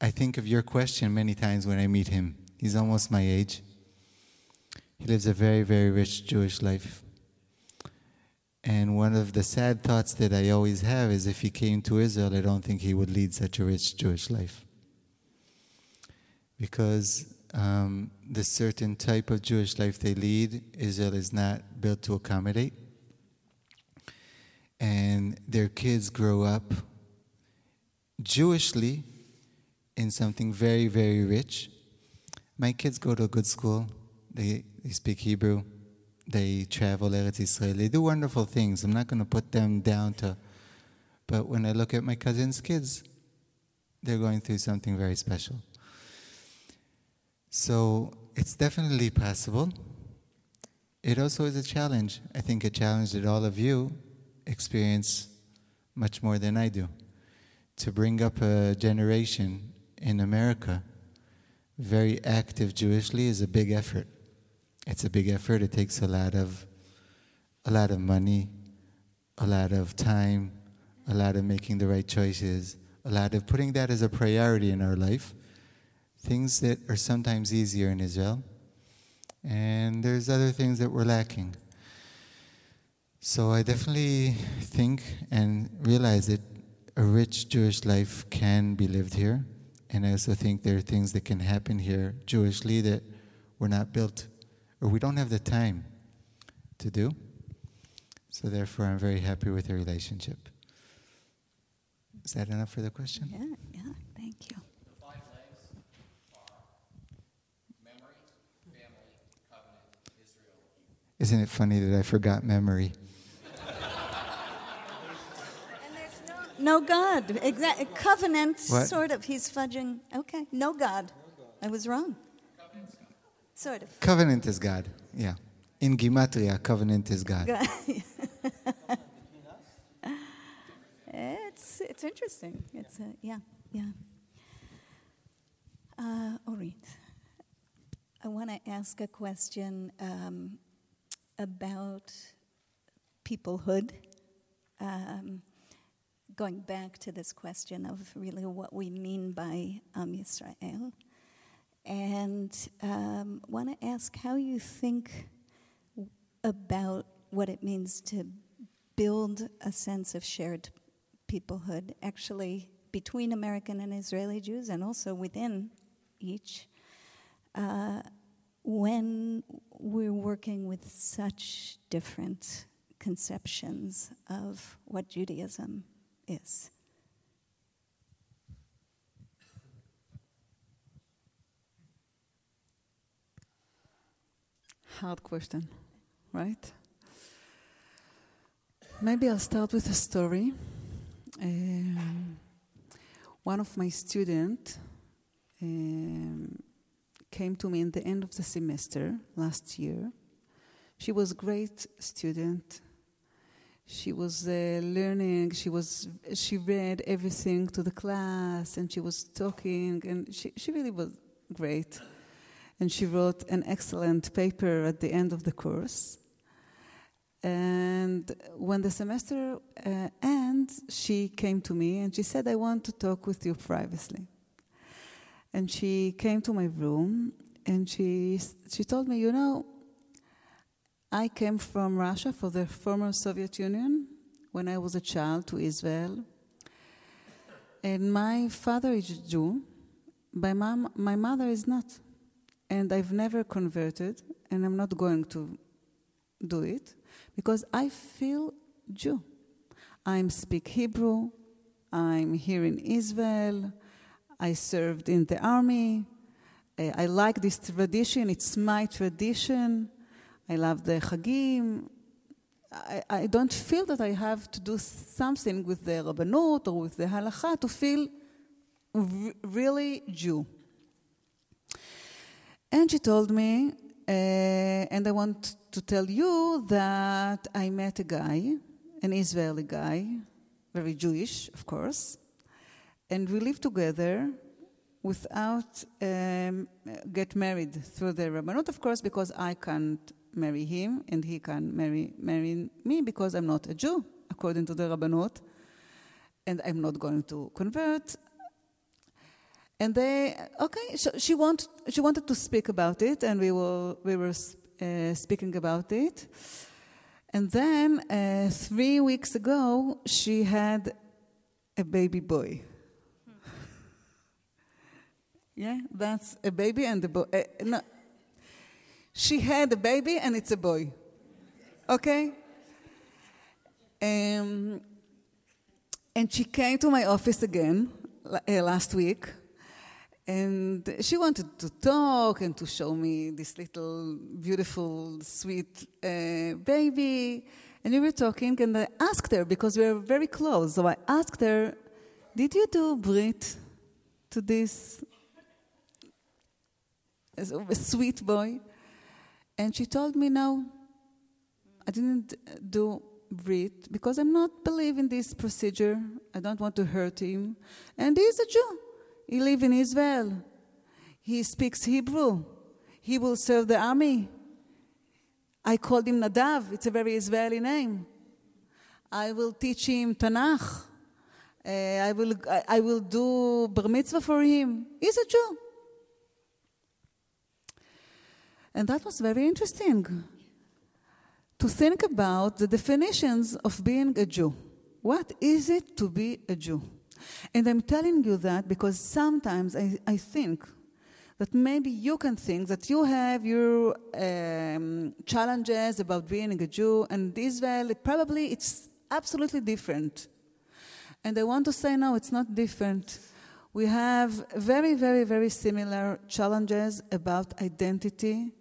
I think of your question many times when I meet him. He's almost my age. He lives a very, very rich Jewish life. And one of the sad thoughts that I always have is if he came to Israel, I don't think he would lead such a rich Jewish life. Because um, the certain type of Jewish life they lead, Israel is not built to accommodate. And their kids grow up Jewishly in something very, very rich. My kids go to a good school. They, they speak Hebrew. They travel Eretz Israel. They do wonderful things. I'm not going to put them down to. But when I look at my cousin's kids, they're going through something very special. So it's definitely possible. It also is a challenge. I think a challenge that all of you experience much more than I do. To bring up a generation in America very active Jewishly is a big effort. It's a big effort. It takes a lot of a lot of money, a lot of time, a lot of making the right choices, a lot of putting that as a priority in our life. Things that are sometimes easier in Israel. And there's other things that we're lacking. So I definitely think and realize that a rich Jewish life can be lived here. And I also think there are things that can happen here Jewishly that we're not built or we don't have the time to do. So therefore, I'm very happy with the relationship. Is that enough for the question? Yeah, yeah, thank you. Isn't it funny that I forgot memory? No God. Covenant, What? sort of. He's fudging. Okay. No God. I was wrong. Sort of. Covenant is God. Yeah. In Gematria, covenant is God. God. it's it's interesting. It's uh, yeah yeah. Uh, Orit, I want to ask a question um, about peoplehood. Um, going back to this question of really what we mean by Am Yisrael, and um, want to ask how you think about what it means to build a sense of shared peoplehood, actually between American and Israeli Jews, and also within each, uh, when we're working with such different conceptions of what Judaism is. Hard question, right? Maybe I'll start with a story. Um, one of my students um, came to me in the end of the semester last year. She was a great student. She was uh, learning. She was. She read everything to the class, and she was talking, and she, she really was great and she wrote an excellent paper at the end of the course. And when the semester uh, ends, she came to me and she said, I want to talk with you privately. And she came to my room and she, she told me, You know, I came from Russia, for the former Soviet Union, when I was a child to Israel. And my father is Jew, my, mom, my mother is not and I've never converted, and I'm not going to do it because I feel Jew. I speak Hebrew. I'm here in Israel. I served in the army. I like this tradition. It's my tradition. I love the Chagim. I, I don't feel that I have to do something with the Rabbanut or with the Halacha to feel really Jew. And she told me, uh, and I want to tell you that I met a guy, an Israeli guy, very Jewish, of course, and we live together without um, get married through the Rabbanut, of course, because I can't marry him and he can marry, marry me because I'm not a Jew, according to the Rabbanut, and I'm not going to convert. And they, okay, so she, want, she wanted to speak about it, and we were, we were uh, speaking about it. And then uh, three weeks ago, she had a baby boy. Yeah, that's a baby and a boy. Uh, no. She had a baby and it's a boy. Okay? Um, and she came to my office again uh, last week and she wanted to talk and to show me this little beautiful, sweet uh, baby. And we were talking, and I asked her, because we were very close, so I asked her, Did you do Brit to this a sweet boy? And she told me, No, I didn't do Brit because I'm not believing this procedure. I don't want to hurt him. And he's a Jew. He lives in Israel. He speaks Hebrew. He will serve the army. I called him Nadav. It's a very Israeli name. I will teach him Tanakh. Uh, I, will, I, I will do bar mitzvah for him. He's a Jew. And that was very interesting to think about the definitions of being a Jew. What is it to be a Jew? And I'm telling you that because sometimes I, I think that maybe you can think that you have your um, challenges about being a Jew, and Israel, probably it's absolutely different. And I want to say, no, it's not different. We have very, very, very similar challenges about identity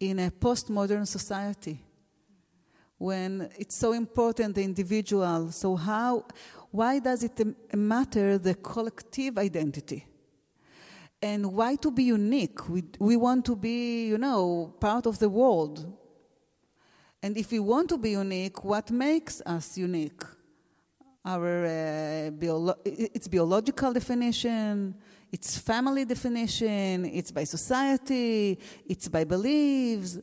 in a postmodern society when it's so important the individual. So, how, why does it matter the collective identity? And why to be unique? We, we want to be, you know, part of the world. And if we want to be unique, what makes us unique? Our uh, biolo- it's biological definition, it's family definition, it's by society, it's by beliefs.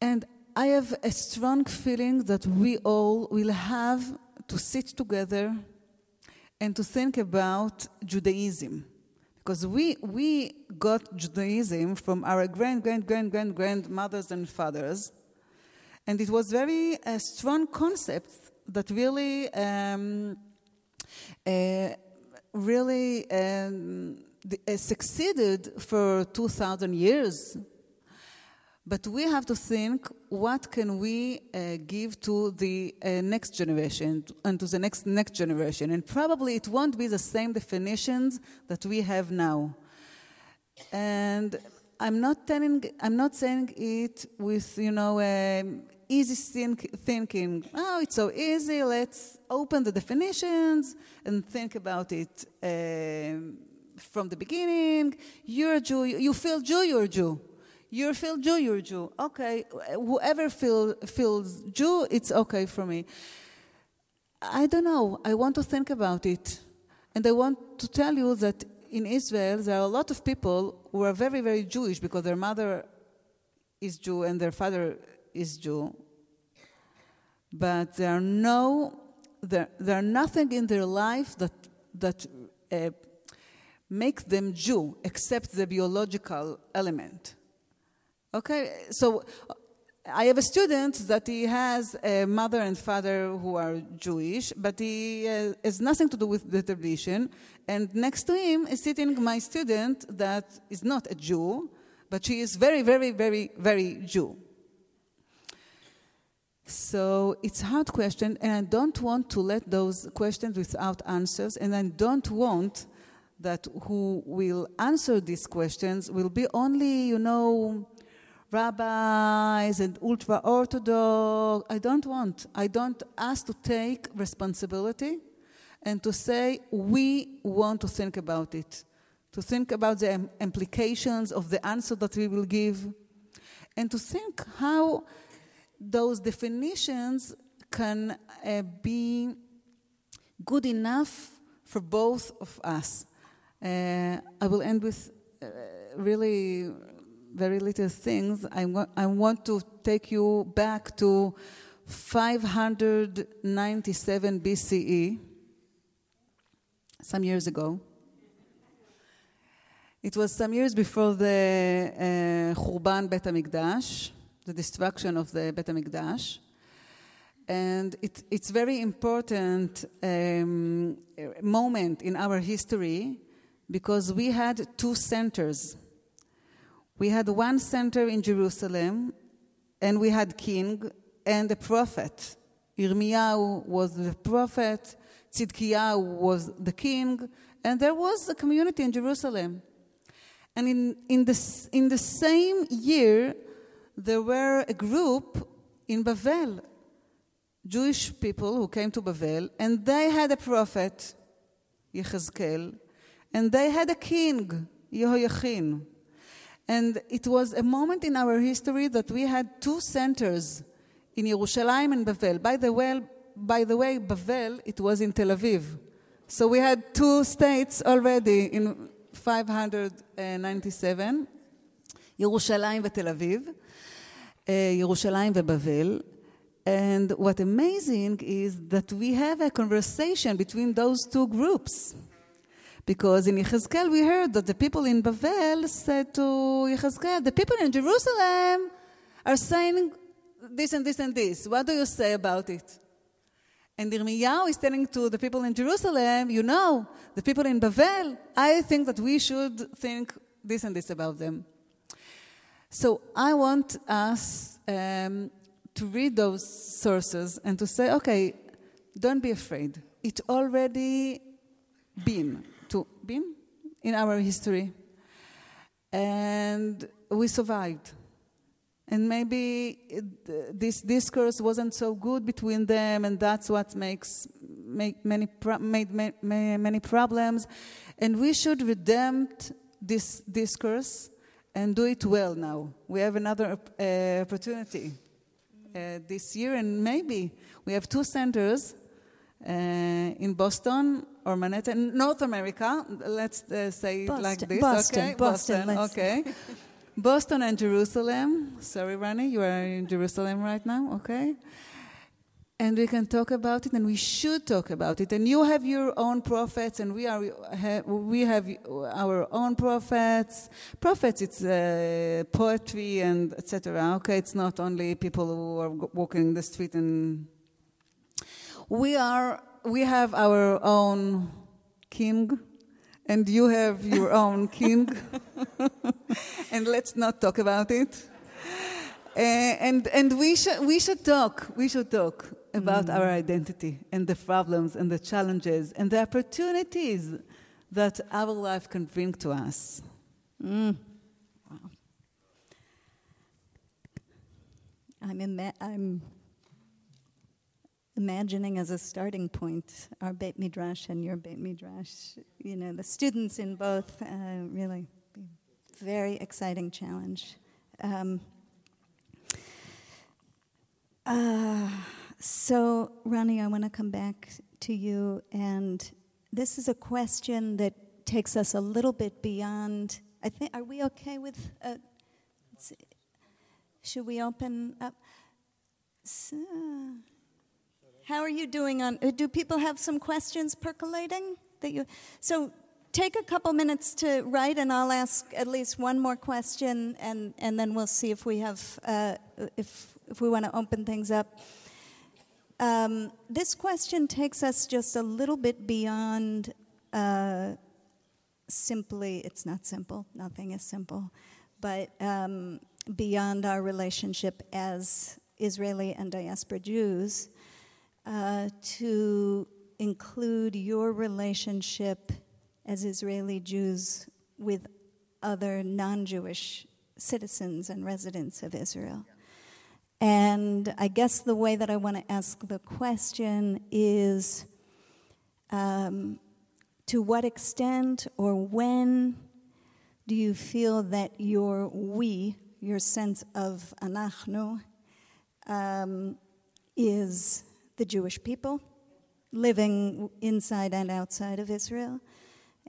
And I have a strong feeling that we all will have to sit together and to think about Judaism. Because we, we got Judaism from our grand, grand, grand, grand, grandmothers and fathers. And it was very a strong concept that really, um, uh, really um, uh, succeeded for 2,000 years. But we have to think what can we uh, give to the uh, next generation and to the next next generation, and probably it won't be the same definitions that we have now. And I'm not telling, I'm not saying it with you know um, easy think, thinking. Oh, it's so easy. Let's open the definitions and think about it um, from the beginning. You're a Jew. You feel Jew. You're a Jew. You feel Jew. You're a Jew. Okay. Whoever feel, feels Jew, it's okay for me. I don't know. I want to think about it, and I want to tell you that in Israel there are a lot of people who are very, very Jewish because their mother is Jew and their father is Jew. But there are no, there, there are nothing in their life that, that uh, make them Jew except the biological element. Okay, so I have a student that he has a mother and father who are Jewish, but he uh, has nothing to do with the tradition. And next to him is sitting my student that is not a Jew, but she is very, very, very, very Jew. So it's a hard question, and I don't want to let those questions without answers, and I don't want that who will answer these questions will be only, you know, rabbis and ultra orthodox. I don't want. I don't ask to take responsibility and to say we want to think about it, to think about the implications of the answer that we will give, and to think how those definitions can uh, be good enough for both of us. Uh, I will end with uh, really very little things. I, wa- I want to take you back to 597 BCE, some years ago. It was some years before the uh, Churban Bet HaMikdash the destruction of the Bet HaMikdash. And it, it's very important um, moment in our history because we had two centers. We had one center in Jerusalem, and we had king and a prophet. Yirmiyahu was the prophet, Tzidkiyahu was the king, and there was a community in Jerusalem. And in, in, the, in the same year, there were a group in Bavel, Jewish people who came to Bavel, and they had a prophet, Yechezkel, and they had a king, Yehoiachin. And it was a moment in our history that we had two centers in Yerushalayim and Bavel. By the way, by the way, Bavel, it was in Tel Aviv. So we had two states already in 597, Yerushalayim and Tel Aviv. Yerushalayim Bebavel. And what amazing is that we have a conversation between those two groups. Because in Yechezkel we heard that the people in Bavel said to Yechezkel, the people in Jerusalem are saying this and this and this. What do you say about it? And Irmiyahu is telling to the people in Jerusalem, you know, the people in Bavel, I think that we should think this and this about them. So I want us um, to read those sources and to say, okay, don't be afraid. It already been to been in our history, and we survived. And maybe it, this discourse wasn't so good between them, and that's what makes make many made many, many problems. And we should redeem this discourse and do it well now. We have another uh, opportunity uh, this year, and maybe we have two centers uh, in Boston or Manhattan, North America. Let's uh, say Boston, it like this. Boston, okay, Boston. Boston. Okay. Boston and Jerusalem. Sorry, Rani, you are in Jerusalem right now. Okay. And we can talk about it, and we should talk about it. And you have your own prophets, and we are we have our own prophets. Prophets, it's uh, poetry and etc. Okay, it's not only people who are walking the street, and we are we have our own king, and you have your own king, and let's not talk about it. Uh, and and we should we should talk. We should talk about our identity and the problems and the challenges and the opportunities that our life can bring to us. Mm. Wow. I'm, ima- I'm imagining as a starting point our Beit Midrash and your Beit Midrash. You know, the students in both uh, really very exciting challenge. Um, uh, so, Ronnie, I want to come back to you, and this is a question that takes us a little bit beyond. I think. Are we okay with? Uh, should we open up? So, how are you doing on? uh, Do people have some questions percolating that you? So. Take a couple minutes to write, and I'll ask at least one more question, and, and then we'll see if we have uh, if if we want to open things up. Um, this question takes us just a little bit beyond uh, simply, it's not simple, nothing is simple, but um, beyond our relationship as Israeli and diaspora Jews uh, to include your relationship as Israeli Jews with other non Jewish citizens and residents of Israel. And I guess the way that I want to ask the question is um, to what extent or when do you feel that your we, your sense of anachnu, um, is the Jewish people living inside and outside of Israel?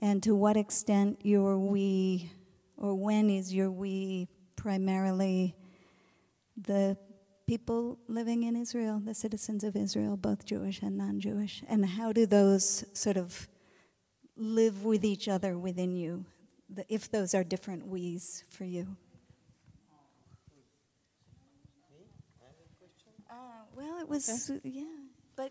And to what extent your we, or when is your we primarily the people living in Israel, the citizens of Israel, both Jewish and non Jewish? And how do those sort of live with each other within you, if those are different we's for you? Uh, well, it was, yeah, but.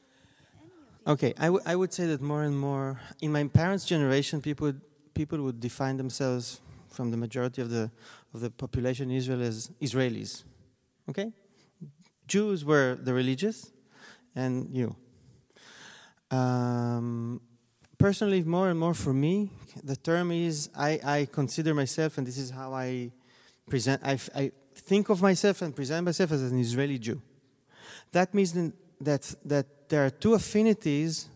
Okay, I, w- I would say that more and more in my parents' generation, people would, people would define themselves from the majority of the of the population in Israel as Israelis. Okay, Jews were the religious, and you. Um, personally, more and more for me, the term is I, I consider myself, and this is how I present. I think of myself and present myself as an Israeli Jew. That means that that there are two affinities,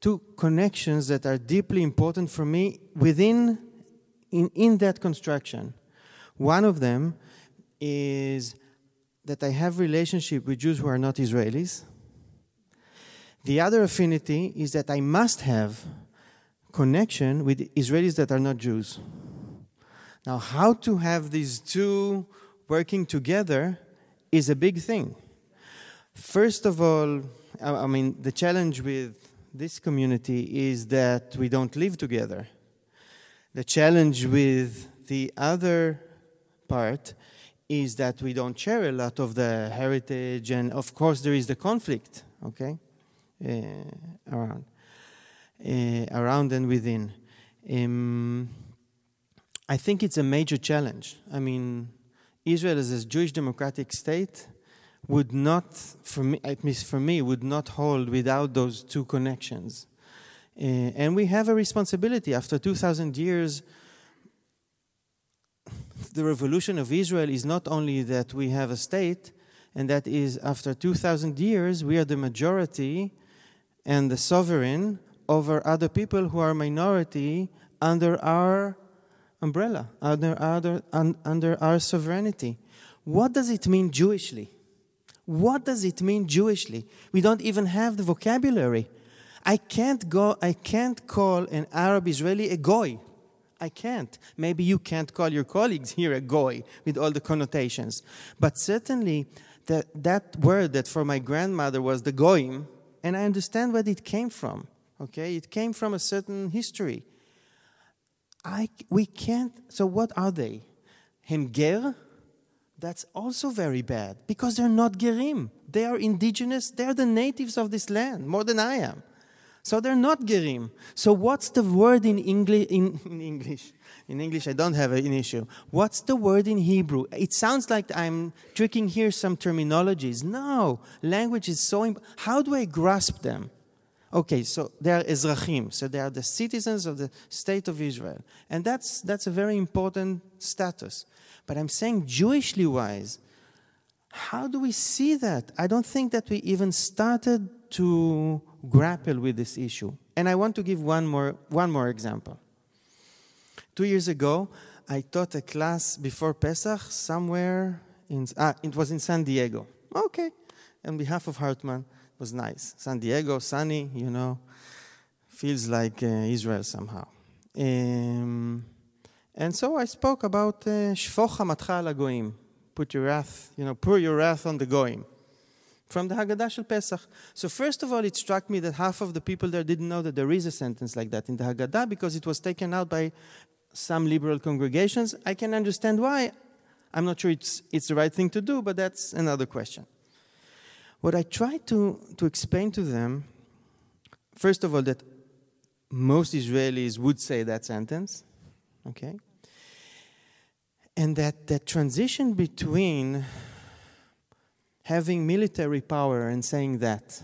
two connections that are deeply important for me within in, in that construction. One of them is that I have relationship with Jews who are not Israelis. The other affinity is that I must have connection with Israelis that are not Jews. Now, how to have these two working together is a big thing. First of all, I mean, the challenge with this community is that we don't live together. The challenge with the other part is that we don't share a lot of the heritage, and of course, there is the conflict, okay, uh, around, uh, around and within. Um, I think it's a major challenge. I mean, Israel as a Jewish democratic state would not, for me, at least for me, would not hold without those two connections. Uh, and we have a responsibility after 2,000 years. The revolution of Israel is not only that we have a state, and that is after 2,000 years, we are the majority and the sovereign over other people who are minority under our umbrella, under, under, un, under our sovereignty. What does it mean Jewishly? What does it mean Jewishly? We don't even have the vocabulary. I can't go, I can't call an Arab Israeli a goy. I can't. Maybe you can't call your colleagues here a goy with all the connotations. But certainly, that, that word that for my grandmother was the goyim, and I understand where it came from. Okay, it came from a certain history. I, we can't, so what are they? Hemger? That's also very bad because they're not Gerim. They are indigenous, they're the natives of this land more than I am. So they're not Gerim. So what's the word in English? In, in, English, in English, I don't have an issue. What's the word in Hebrew? It sounds like I'm tricking here some terminologies. No, language is so. How do I grasp them? Okay, so they are Ezrachim, so they are the citizens of the state of Israel. And that's, that's a very important status. But I'm saying, Jewishly wise, how do we see that? I don't think that we even started to grapple with this issue. And I want to give one more, one more example. Two years ago, I taught a class before Pesach somewhere in, ah, it was in San Diego. Okay, on behalf of Hartman was nice. San Diego, sunny, you know, feels like uh, Israel somehow. Um, and so I spoke about Shfoch Hamatcha al Goim. Put your wrath, you know, pour your wrath on the Goim. From the Haggadah Shel Pesach. So first of all, it struck me that half of the people there didn't know that there is a sentence like that in the Haggadah because it was taken out by some liberal congregations. I can understand why. I'm not sure it's, it's the right thing to do, but that's another question. What I tried to, to explain to them, first of all, that most Israelis would say that sentence, okay? And that that transition between having military power and saying that,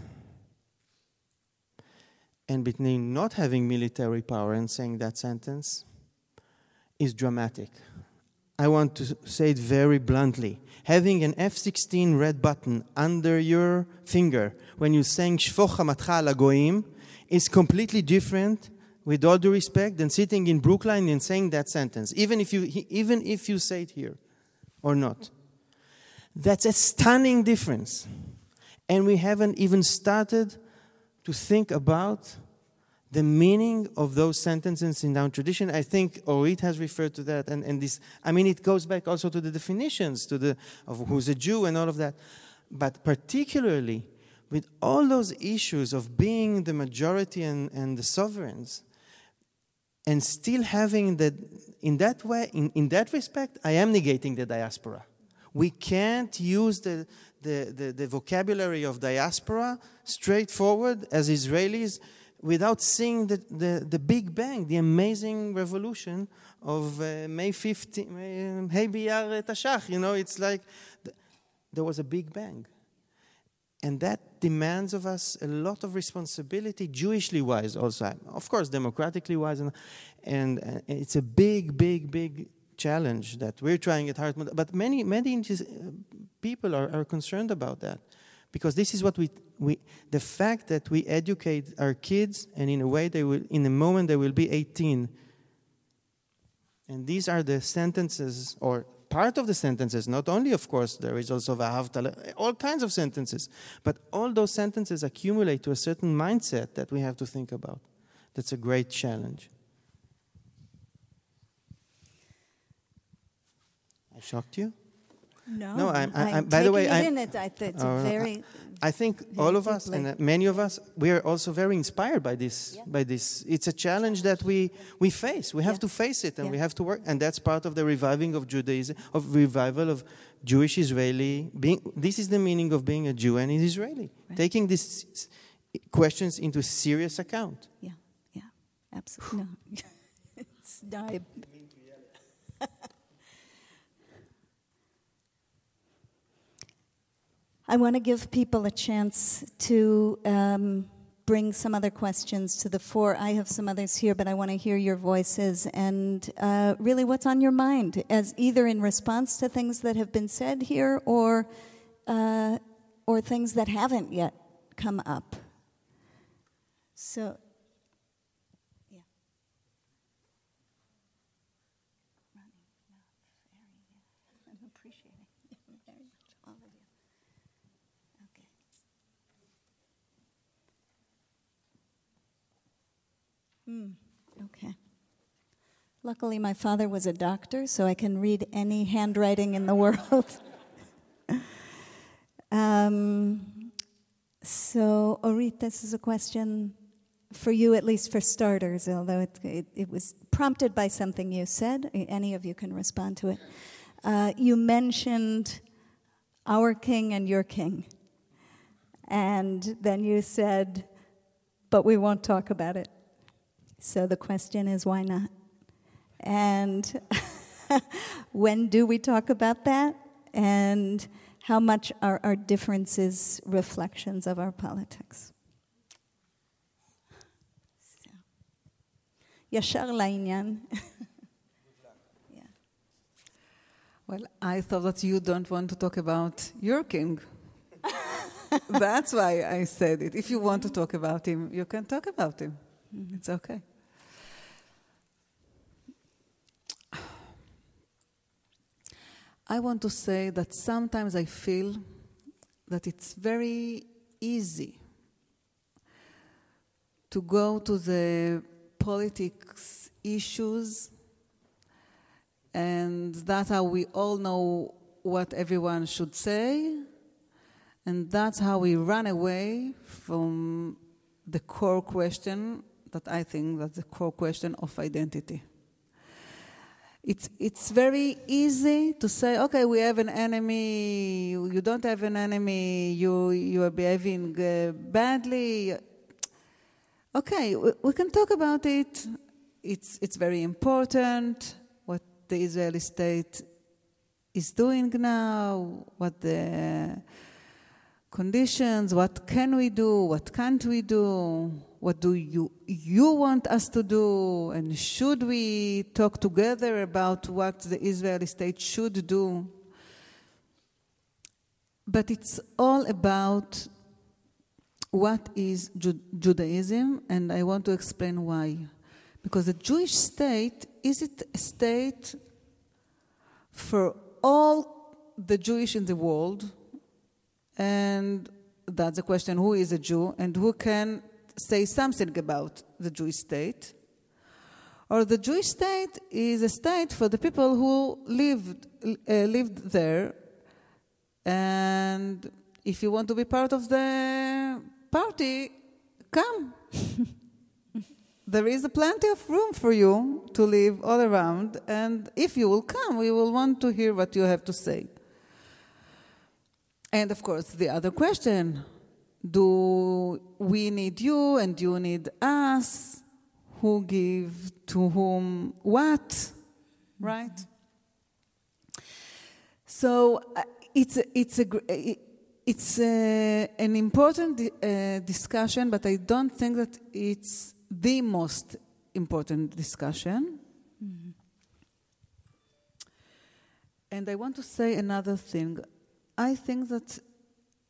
and between not having military power and saying that sentence, is dramatic. I want to say it very bluntly. Having an F16 red button under your finger when you're saying Shfoch Hamatcha Goim is completely different, with all due respect, than sitting in Brookline and saying that sentence, even if you, even if you say it here or not. That's a stunning difference. And we haven't even started to think about the meaning of those sentences in our tradition. I think Orit has referred to that, and, and this. I mean, it goes back also to the definitions, to the of who's a Jew and all of that, but particularly with all those issues of being the majority and, and the sovereigns, and still having that in that way, in, in that respect, I am negating the diaspora. We can't use the, the, the, the vocabulary of diaspora straightforward as Israelis without seeing the, the, the Big Bang, the amazing revolution of uh, May 15, Hey Biyar Tashach. You know, it's like th- there was a Big Bang. And that demands of us a lot of responsibility, Jewishly wise, also. Of course, democratically wise. And, and it's a big, big, big challenge that. We're trying at Hartman. But many, many uh, people are, are concerned about that. Because this is what we, we the fact that we educate our kids and in a way they will in a moment they will be 18 and these are the sentences or part of the sentences not only of course there is also all kinds of sentences but all those sentences accumulate to a certain mindset that we have to think about. That's a great challenge i shocked you No, No, I'm- I'm I'm- by the way, I'm-. It, I, it's no, very. I think all of us and uh, many of us we are also very inspired by this by this it's a challenge that we we face we have Yeah. to face it and Yeah. we have to work and that's part of the reviving of Judaism of revival of Jewish Israeli being this is the meaning of being a Jew and an Israeli Right. taking these questions into serious account Yeah, yeah, absolutely. No, it's not. I want to give people a chance to um, bring some other questions to the fore. I have some others here, but I want to hear your voices and uh, really what's on your mind, as either in response to things that have been said here or uh, or things that haven't yet come up. So, yeah. Ronnie, no, very, I'm appreciating it very much, all of you. Okay. Hmm, okay. Luckily, my father was a doctor, so I can read any handwriting in the world. Um, so, Orit, this is a question for you, at least for starters, although it, it, it was prompted by something you said. Any of you can respond to it. Uh, you mentioned our king and your king. And then you said, but we won't talk about it. So the question is, why not? And when do we talk about that? And how much are our differences reflections of our politics? Yashar Lainyan. Well, I thought that you don't want to talk about your king. That's why I said it. If you want to talk about him, you can talk about him. It's okay. I want to say that sometimes I feel that it's very easy to go to the politics issues, and that's how we all know what everyone should say, and that's how we run away from the core question that I think that's the core question of identity. It's, it's very easy to say, okay, we have an enemy, you don't have an enemy, you, you are behaving uh, badly. Okay, we, we can talk about it. It's, it's very important what the Israeli state is doing now, what the conditions, what can we do, what can't we do, what do you, you want us to do, and should we talk together about what the Israeli state should do? But it's all about what is Ju- Judaism, and I want to explain why. Because the Jewish state is it a state for all the Jewish in the world? And that's the question who is a Jew and who can say something about the Jewish state? Or the Jewish state is a state for the people who lived, uh, lived there. And if you want to be part of the party, come. there is plenty of room for you to live all around. And if you will come, we will want to hear what you have to say. And of course, the other question do we need you and you need us? Who give to whom what? Right? So uh, it's a, it's a it's a, an important uh, discussion, but I don't think that it's the most important discussion. Mm-hmm. And I want to say another thing. I think that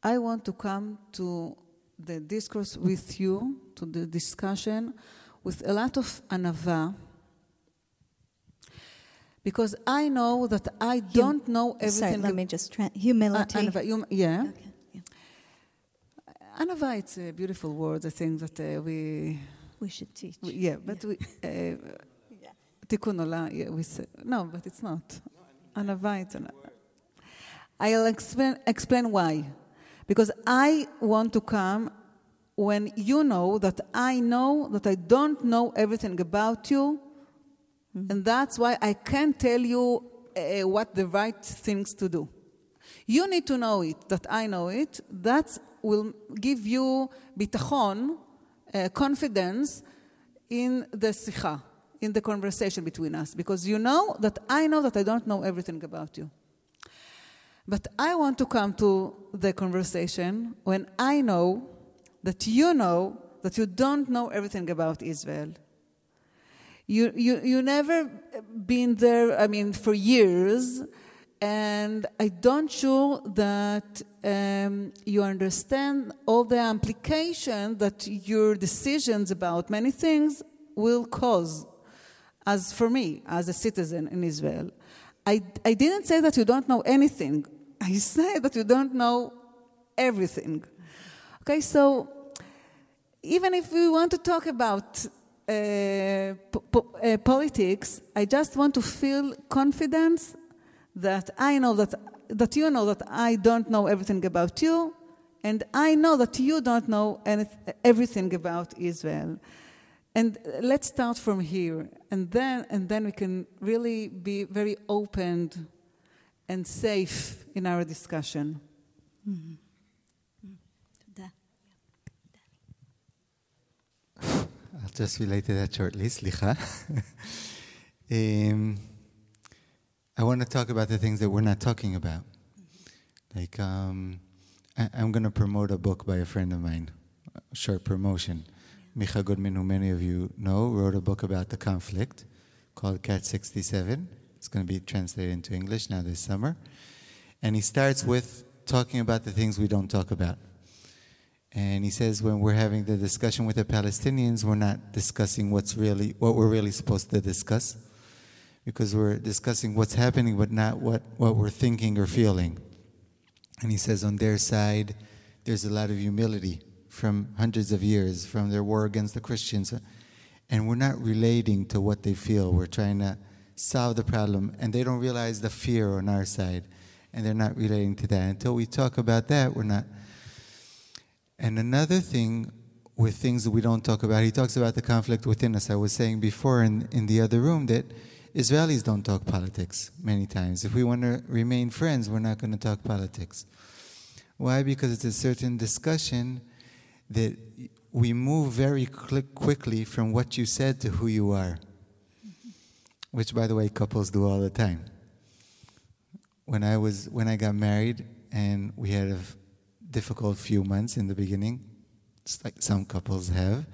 I want to come to the discourse with you, to the discussion, with a lot of anava, because I know that I don't know everything. Sorry, let me just tra- humility. Uh, anava, you, yeah. Okay, yeah. Anava, it's a beautiful word. I think that uh, we. We should teach. We, yeah, but we. Uh, Tikkun olam, yeah, we say, no, but it's not. Anava, it's an, I'll explain, explain why. Because I want to come when you know that I know that I don't know everything about you, mm-hmm. and that's why I can't tell you uh, what the right things to do. You need to know it, that I know it. That will give you bitachon, uh, confidence in the sikha, in the conversation between us, because you know that I know that I don't know everything about you. But I want to come to the conversation when I know that you know that you don't know everything about Israel. You, you, you never been there, I mean, for years, and I don't sure that um, you understand all the implications that your decisions about many things will cause. As for me, as a citizen in Israel, I, I didn't say that you don't know anything. I say that you don't know everything. Okay, so even if we want to talk about uh, po- uh, politics, I just want to feel confidence that I know that that you know that I don't know everything about you, And I know that you don't know everything about Israel. And let's start from here, and then, and then we can really be very open and safe in our discussion. I'll just relate to that shortly, um, I want to talk about the things that we're not talking about. Like, um, I, am going to promote a book by a friend of mine, short promotion. Micha Goodman, who many of you know, wrote a book about the conflict called Catch-67. It's going to be translated into English now this summer. And he starts with talking about the things we don't talk about. And he says when we're having the discussion with the Palestinians, we're not discussing what's really what we're really supposed to discuss. Because we're discussing what's happening but not what, what we're thinking or feeling. And he says on their side, there's a lot of humility from hundreds of years, from their war against the Christians. And we're not relating to what they feel. We're trying to solve the problem. And they don't realize the fear on our side. And they're not relating to that. Until we talk about that, we're not. And another thing with things that we don't talk about, he talks about the conflict within us. I was saying before in, in the other room that Israelis don't talk politics many times. If we want to remain friends, we're not going to talk politics. Why? Because it's a certain discussion that we move very quick, quickly from what you said to who you are. Which, by the way, couples do all the time. When I was when I got married and we had a difficult few months in the beginning, just like some couples have.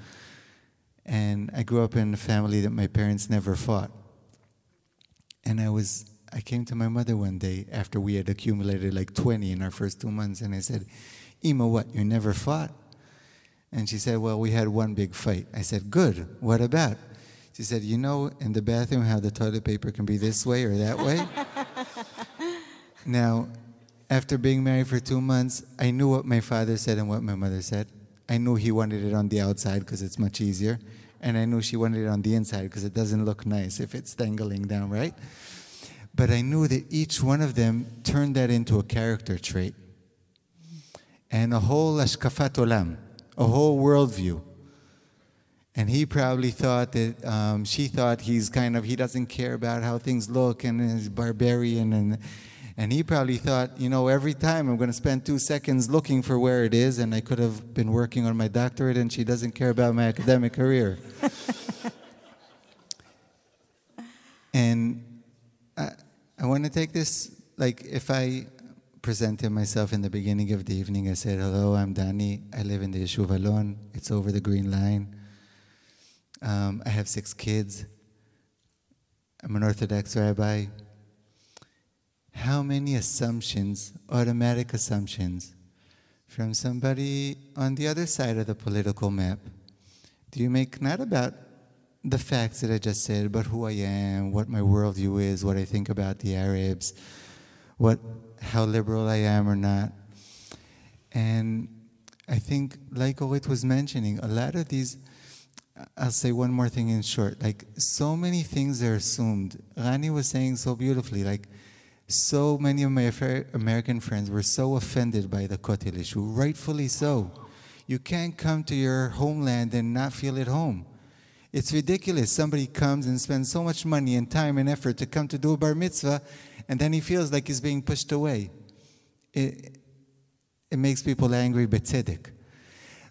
And I grew up in a family that my parents never fought. And I was I came to my mother one day after we had accumulated like 20 in our first two months, and I said, Ima, what, you never fought? And she said, Well, we had one big fight. I said, Good. What about? She said, You know, in the bathroom, how the toilet paper can be this way or that way? now, after being married for two months, I knew what my father said and what my mother said. I knew he wanted it on the outside because it's much easier. And I knew she wanted it on the inside because it doesn't look nice if it's dangling down, right? But I knew that each one of them turned that into a character trait and a whole ashkafat olam, a whole worldview. And he probably thought that um, she thought he's kind of he doesn't care about how things look and is barbarian and and he probably thought you know every time I'm going to spend two seconds looking for where it is and I could have been working on my doctorate and she doesn't care about my academic career. and I, I want to take this like if I presented myself in the beginning of the evening, I said, "Hello, I'm Dani. I live in the Yeshuv Alon. It's over the Green Line. Um, I have six kids. I'm an Orthodox rabbi. How many assumptions, automatic assumptions, from somebody on the other side of the political map, do you make not about the facts that I just said, but who I am, what my worldview is, what I think about the Arabs, what how liberal I am or not. And I think, like Orit was mentioning, a lot of these, I'll say one more thing in short. Like, so many things are assumed. Rani was saying so beautifully, like, so many of my Amer- American friends were so offended by the Kotel issue, rightfully so. You can't come to your homeland and not feel at home. It's ridiculous. Somebody comes and spends so much money and time and effort to come to do a bar mitzvah, and then he feels like he's being pushed away. It, it makes people angry, betzedek.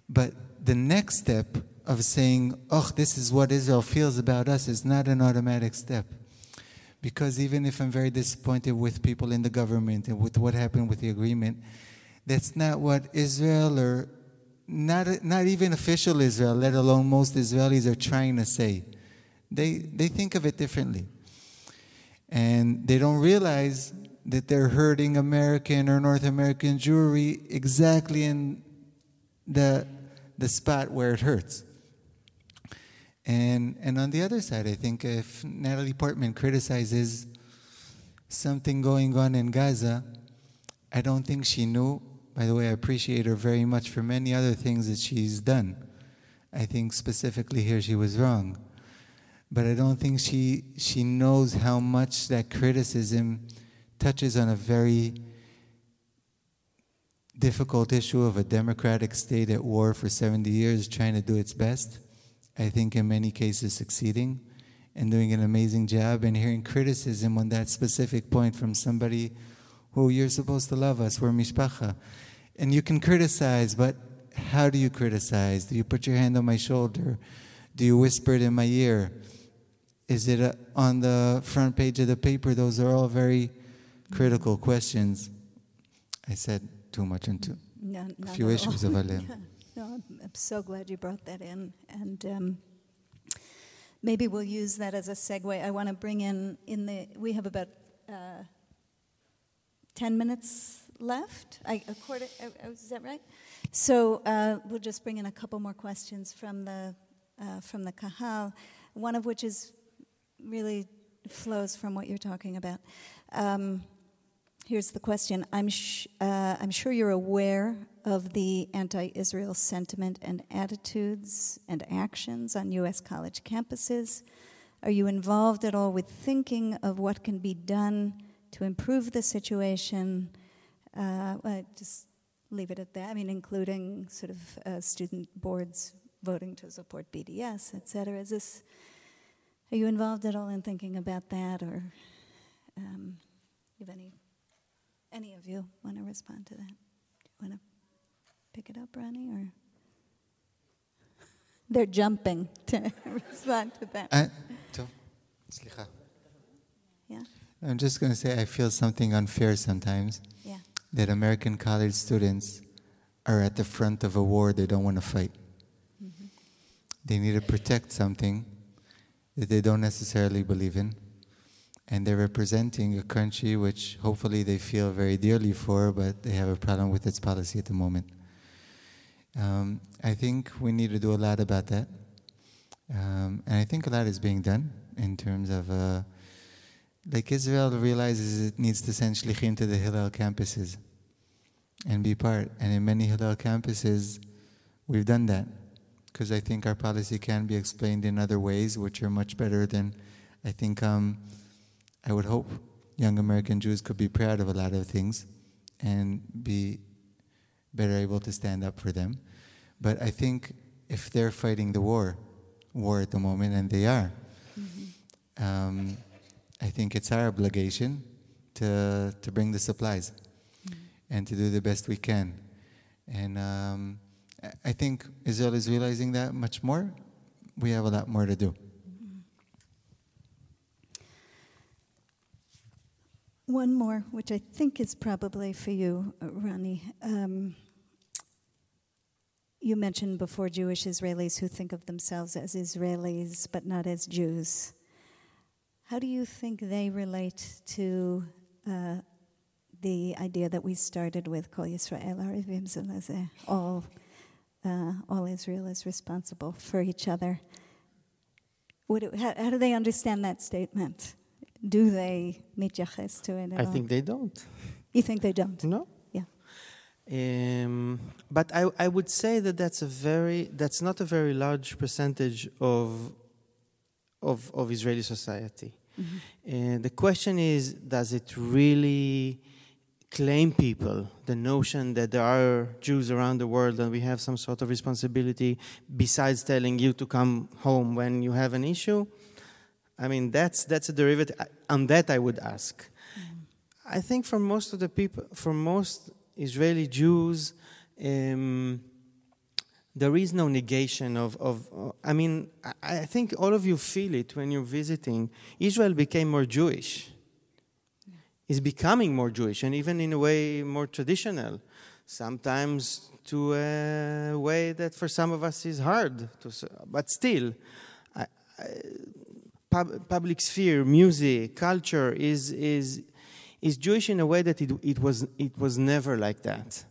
But the next step of saying, oh, this is what Israel feels about us is not an automatic step. Because even if I'm very disappointed with people in the government and with what happened with the agreement, that's not what Israel or not, not even official Israel, let alone most Israelis, are trying to say. They, they think of it differently. And they don't realize that they're hurting American or North American Jewry exactly in the, the spot where it hurts. And, and on the other side, I think if Natalie Portman criticizes something going on in Gaza, I don't think she knew. By the way, I appreciate her very much for many other things that she's done. I think specifically here she was wrong. But I don't think she, she knows how much that criticism touches on a very difficult issue of a democratic state at war for 70 years trying to do its best. I think in many cases succeeding and doing an amazing job and hearing criticism on that specific point from somebody who you're supposed to love us. We're mishpacha. And you can criticize, but how do you criticize? Do you put your hand on my shoulder? Do you whisper it in my ear? Is it uh on the front page of the paper? Those are all very critical questions. I said too much into No, a few issues of Alem. I'm, so glad you brought that in. And um, maybe we'll use that as a segue. I want to bring in, in the, we have about uh, 10 minutes left. I, a quarter, uh, uh, is that right? So uh, we'll just bring in a couple more questions from the, uh, from the Kahal, one of which is really flows from what you're talking about. Um, Here's the question. I'm, sh- uh, I'm sure you're aware of the anti Israel sentiment and attitudes and actions on U.S. college campuses. Are you involved at all with thinking of what can be done to improve the situation? Uh, well, just leave it at that. I mean, including sort of uh, student boards voting to support BDS, et cetera. Is this, are you involved at all in thinking about that or um, any any of you want to respond to that? Do you want to pick it up, Ronnie, or they're jumping to respond to that. I, to, yeah. I'm just going to say I feel something unfair sometimes. Yeah. That American college students are at the front of a war they don't want to fight. Mm-hmm. They need to protect something that they don't necessarily believe in. And they're representing a country which hopefully they feel very dearly for, but they have a problem with its policy at the moment. Um, I think we need to do a lot about that. Um, and I think a lot is being done in terms of, uh, like Israel realizes it needs to send shlichim to the Hillel campuses and be part. And in many Hillel campuses, we've done that because I think our policy can be explained in other ways, which are much better than I think. Um, I would hope young American Jews could be proud of a lot of things and be better able to stand up for them. But I think if they're fighting the war, war at the moment, and they are, um, I think it's our obligation to to bring the supplies and to do the best we can. And um, I- I think Israel is realizing that much more. We have a lot more to do. One more, which I think is probably for you, uh, Ronnie. Um, you mentioned before Jewish Israelis who think of themselves as Israelis but not as Jews. How do you think they relate to uh, the idea that we started with Kol Yisrael Arivim Zeh LaZeh? All, uh, all Israel is responsible for each other. What how, how do they understand that statement? Do they meet mityaches to it I think they don't. You think they don't? No. Yeah. Um, but I, I would say that that's a very that's not a very large percentage of of, of Israeli society. And the question is, does it really claim people the notion that there are Jews around the world and we have some sort of responsibility besides telling you to come home when you have an issue? I mean, that's that's a derivative. On that, I would ask. I think for most of the people, for most Israeli Jews, um, there is no negation of, of uh, I mean, I, I think all of you feel it when you're visiting. Israel became more Jewish. It's becoming more Jewish and even in a way more traditional. Sometimes to a way that for some of us is hard, to, but still, I, I, pub, public sphere, music, culture is, is, is Jewish in a way that it, it, was, it was never like that.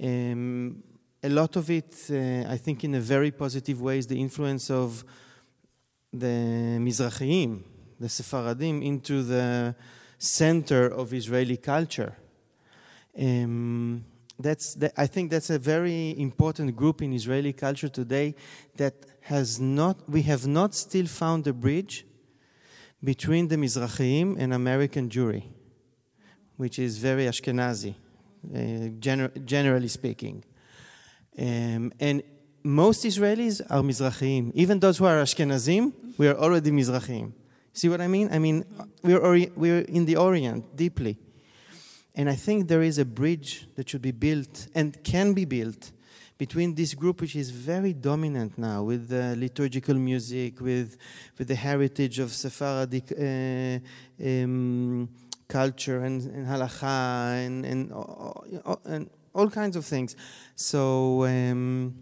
Um, a lot of it, uh, I think, in a very positive way, is the influence of the Mizrahim, the Sephardim, into the center of Israeli culture. Um, that's the, I think that's a very important group in Israeli culture today that has not, we have not still found a bridge between the Mizrahim and American Jewry, which is very Ashkenazi uh, gener- generally speaking. Um, and most Israelis are Mizrahim. Even those who are Ashkenazim, we are already Mizrahim. See what I mean? I mean, we're, ori- we're in the Orient deeply. And I think there is a bridge that should be built and can be built between this group, which is very dominant now with the liturgical music, with, with the heritage of Sephardic uh, um, culture and, and halacha and, and, uh, and all kinds of things. So, um,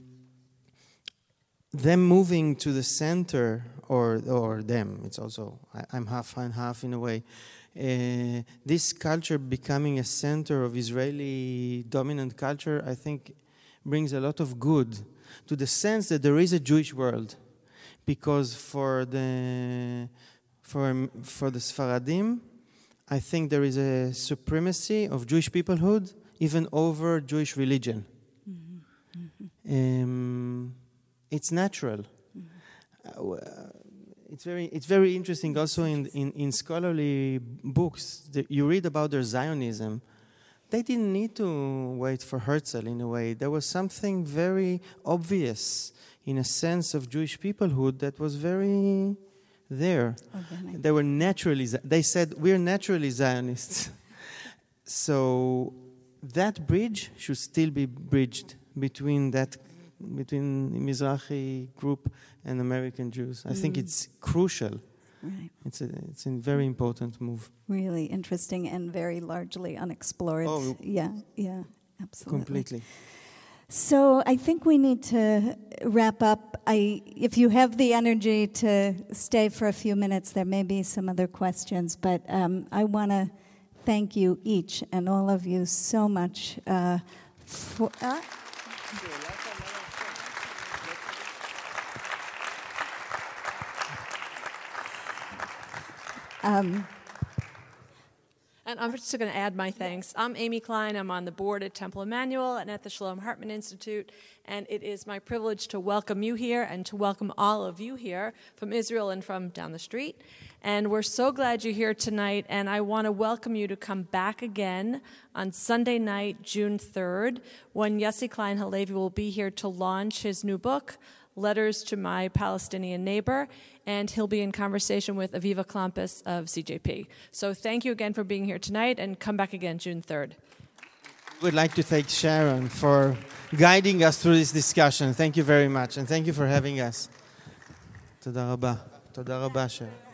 them moving to the center, or, or them, it's also, I, am half and half in a way. Uh, this culture becoming a center of Israeli dominant culture, I think, brings a lot of good to the sense that there is a Jewish world. Because for the, for, for the Sfaradim, I think there is a supremacy of Jewish peoplehood even over Jewish religion. Mm-hmm. Um, it's natural. Mm-hmm. Uh, it's very, it's very interesting also in, in, in scholarly books that you read about their Zionism. They didn't need to wait for Herzl in a way. There was something very obvious in a sense of Jewish peoplehood that was very there. Organic. They were naturally, they said, we're naturally Zionists. so that bridge should still be bridged between that between the Mizrahi group and American Jews. I mm. think it's crucial. Right. It's a it's a very important move. Really interesting and very largely unexplored. Oh, yeah, yeah, absolutely. Completely. So I think we need to wrap up. I, if you have the energy to stay for a few minutes, there may be some other questions, but um, I want to thank you each and all of you so much uh, for. Uh, um, and I'm just going to add my thanks. I'm Amy Klein. I'm on the board at Temple Emanuel and at the Shalom Hartman Institute. And it is my privilege to welcome you here and to welcome all of you here from Israel and from down the street. And we're so glad you're here tonight. And I want to welcome you to come back again on Sunday night, June 3rd, when Yossi Klein Halevi will be here to launch his new book, Letters to My Palestinian Neighbor and he'll be in conversation with Aviva Klompas of CJP. So thank you again for being here tonight, and come back again June 3rd. We'd like to thank Sharon for guiding us through this discussion. Thank you very much, and thank you for having us. Toda rabba. Toda rabba, Sharon.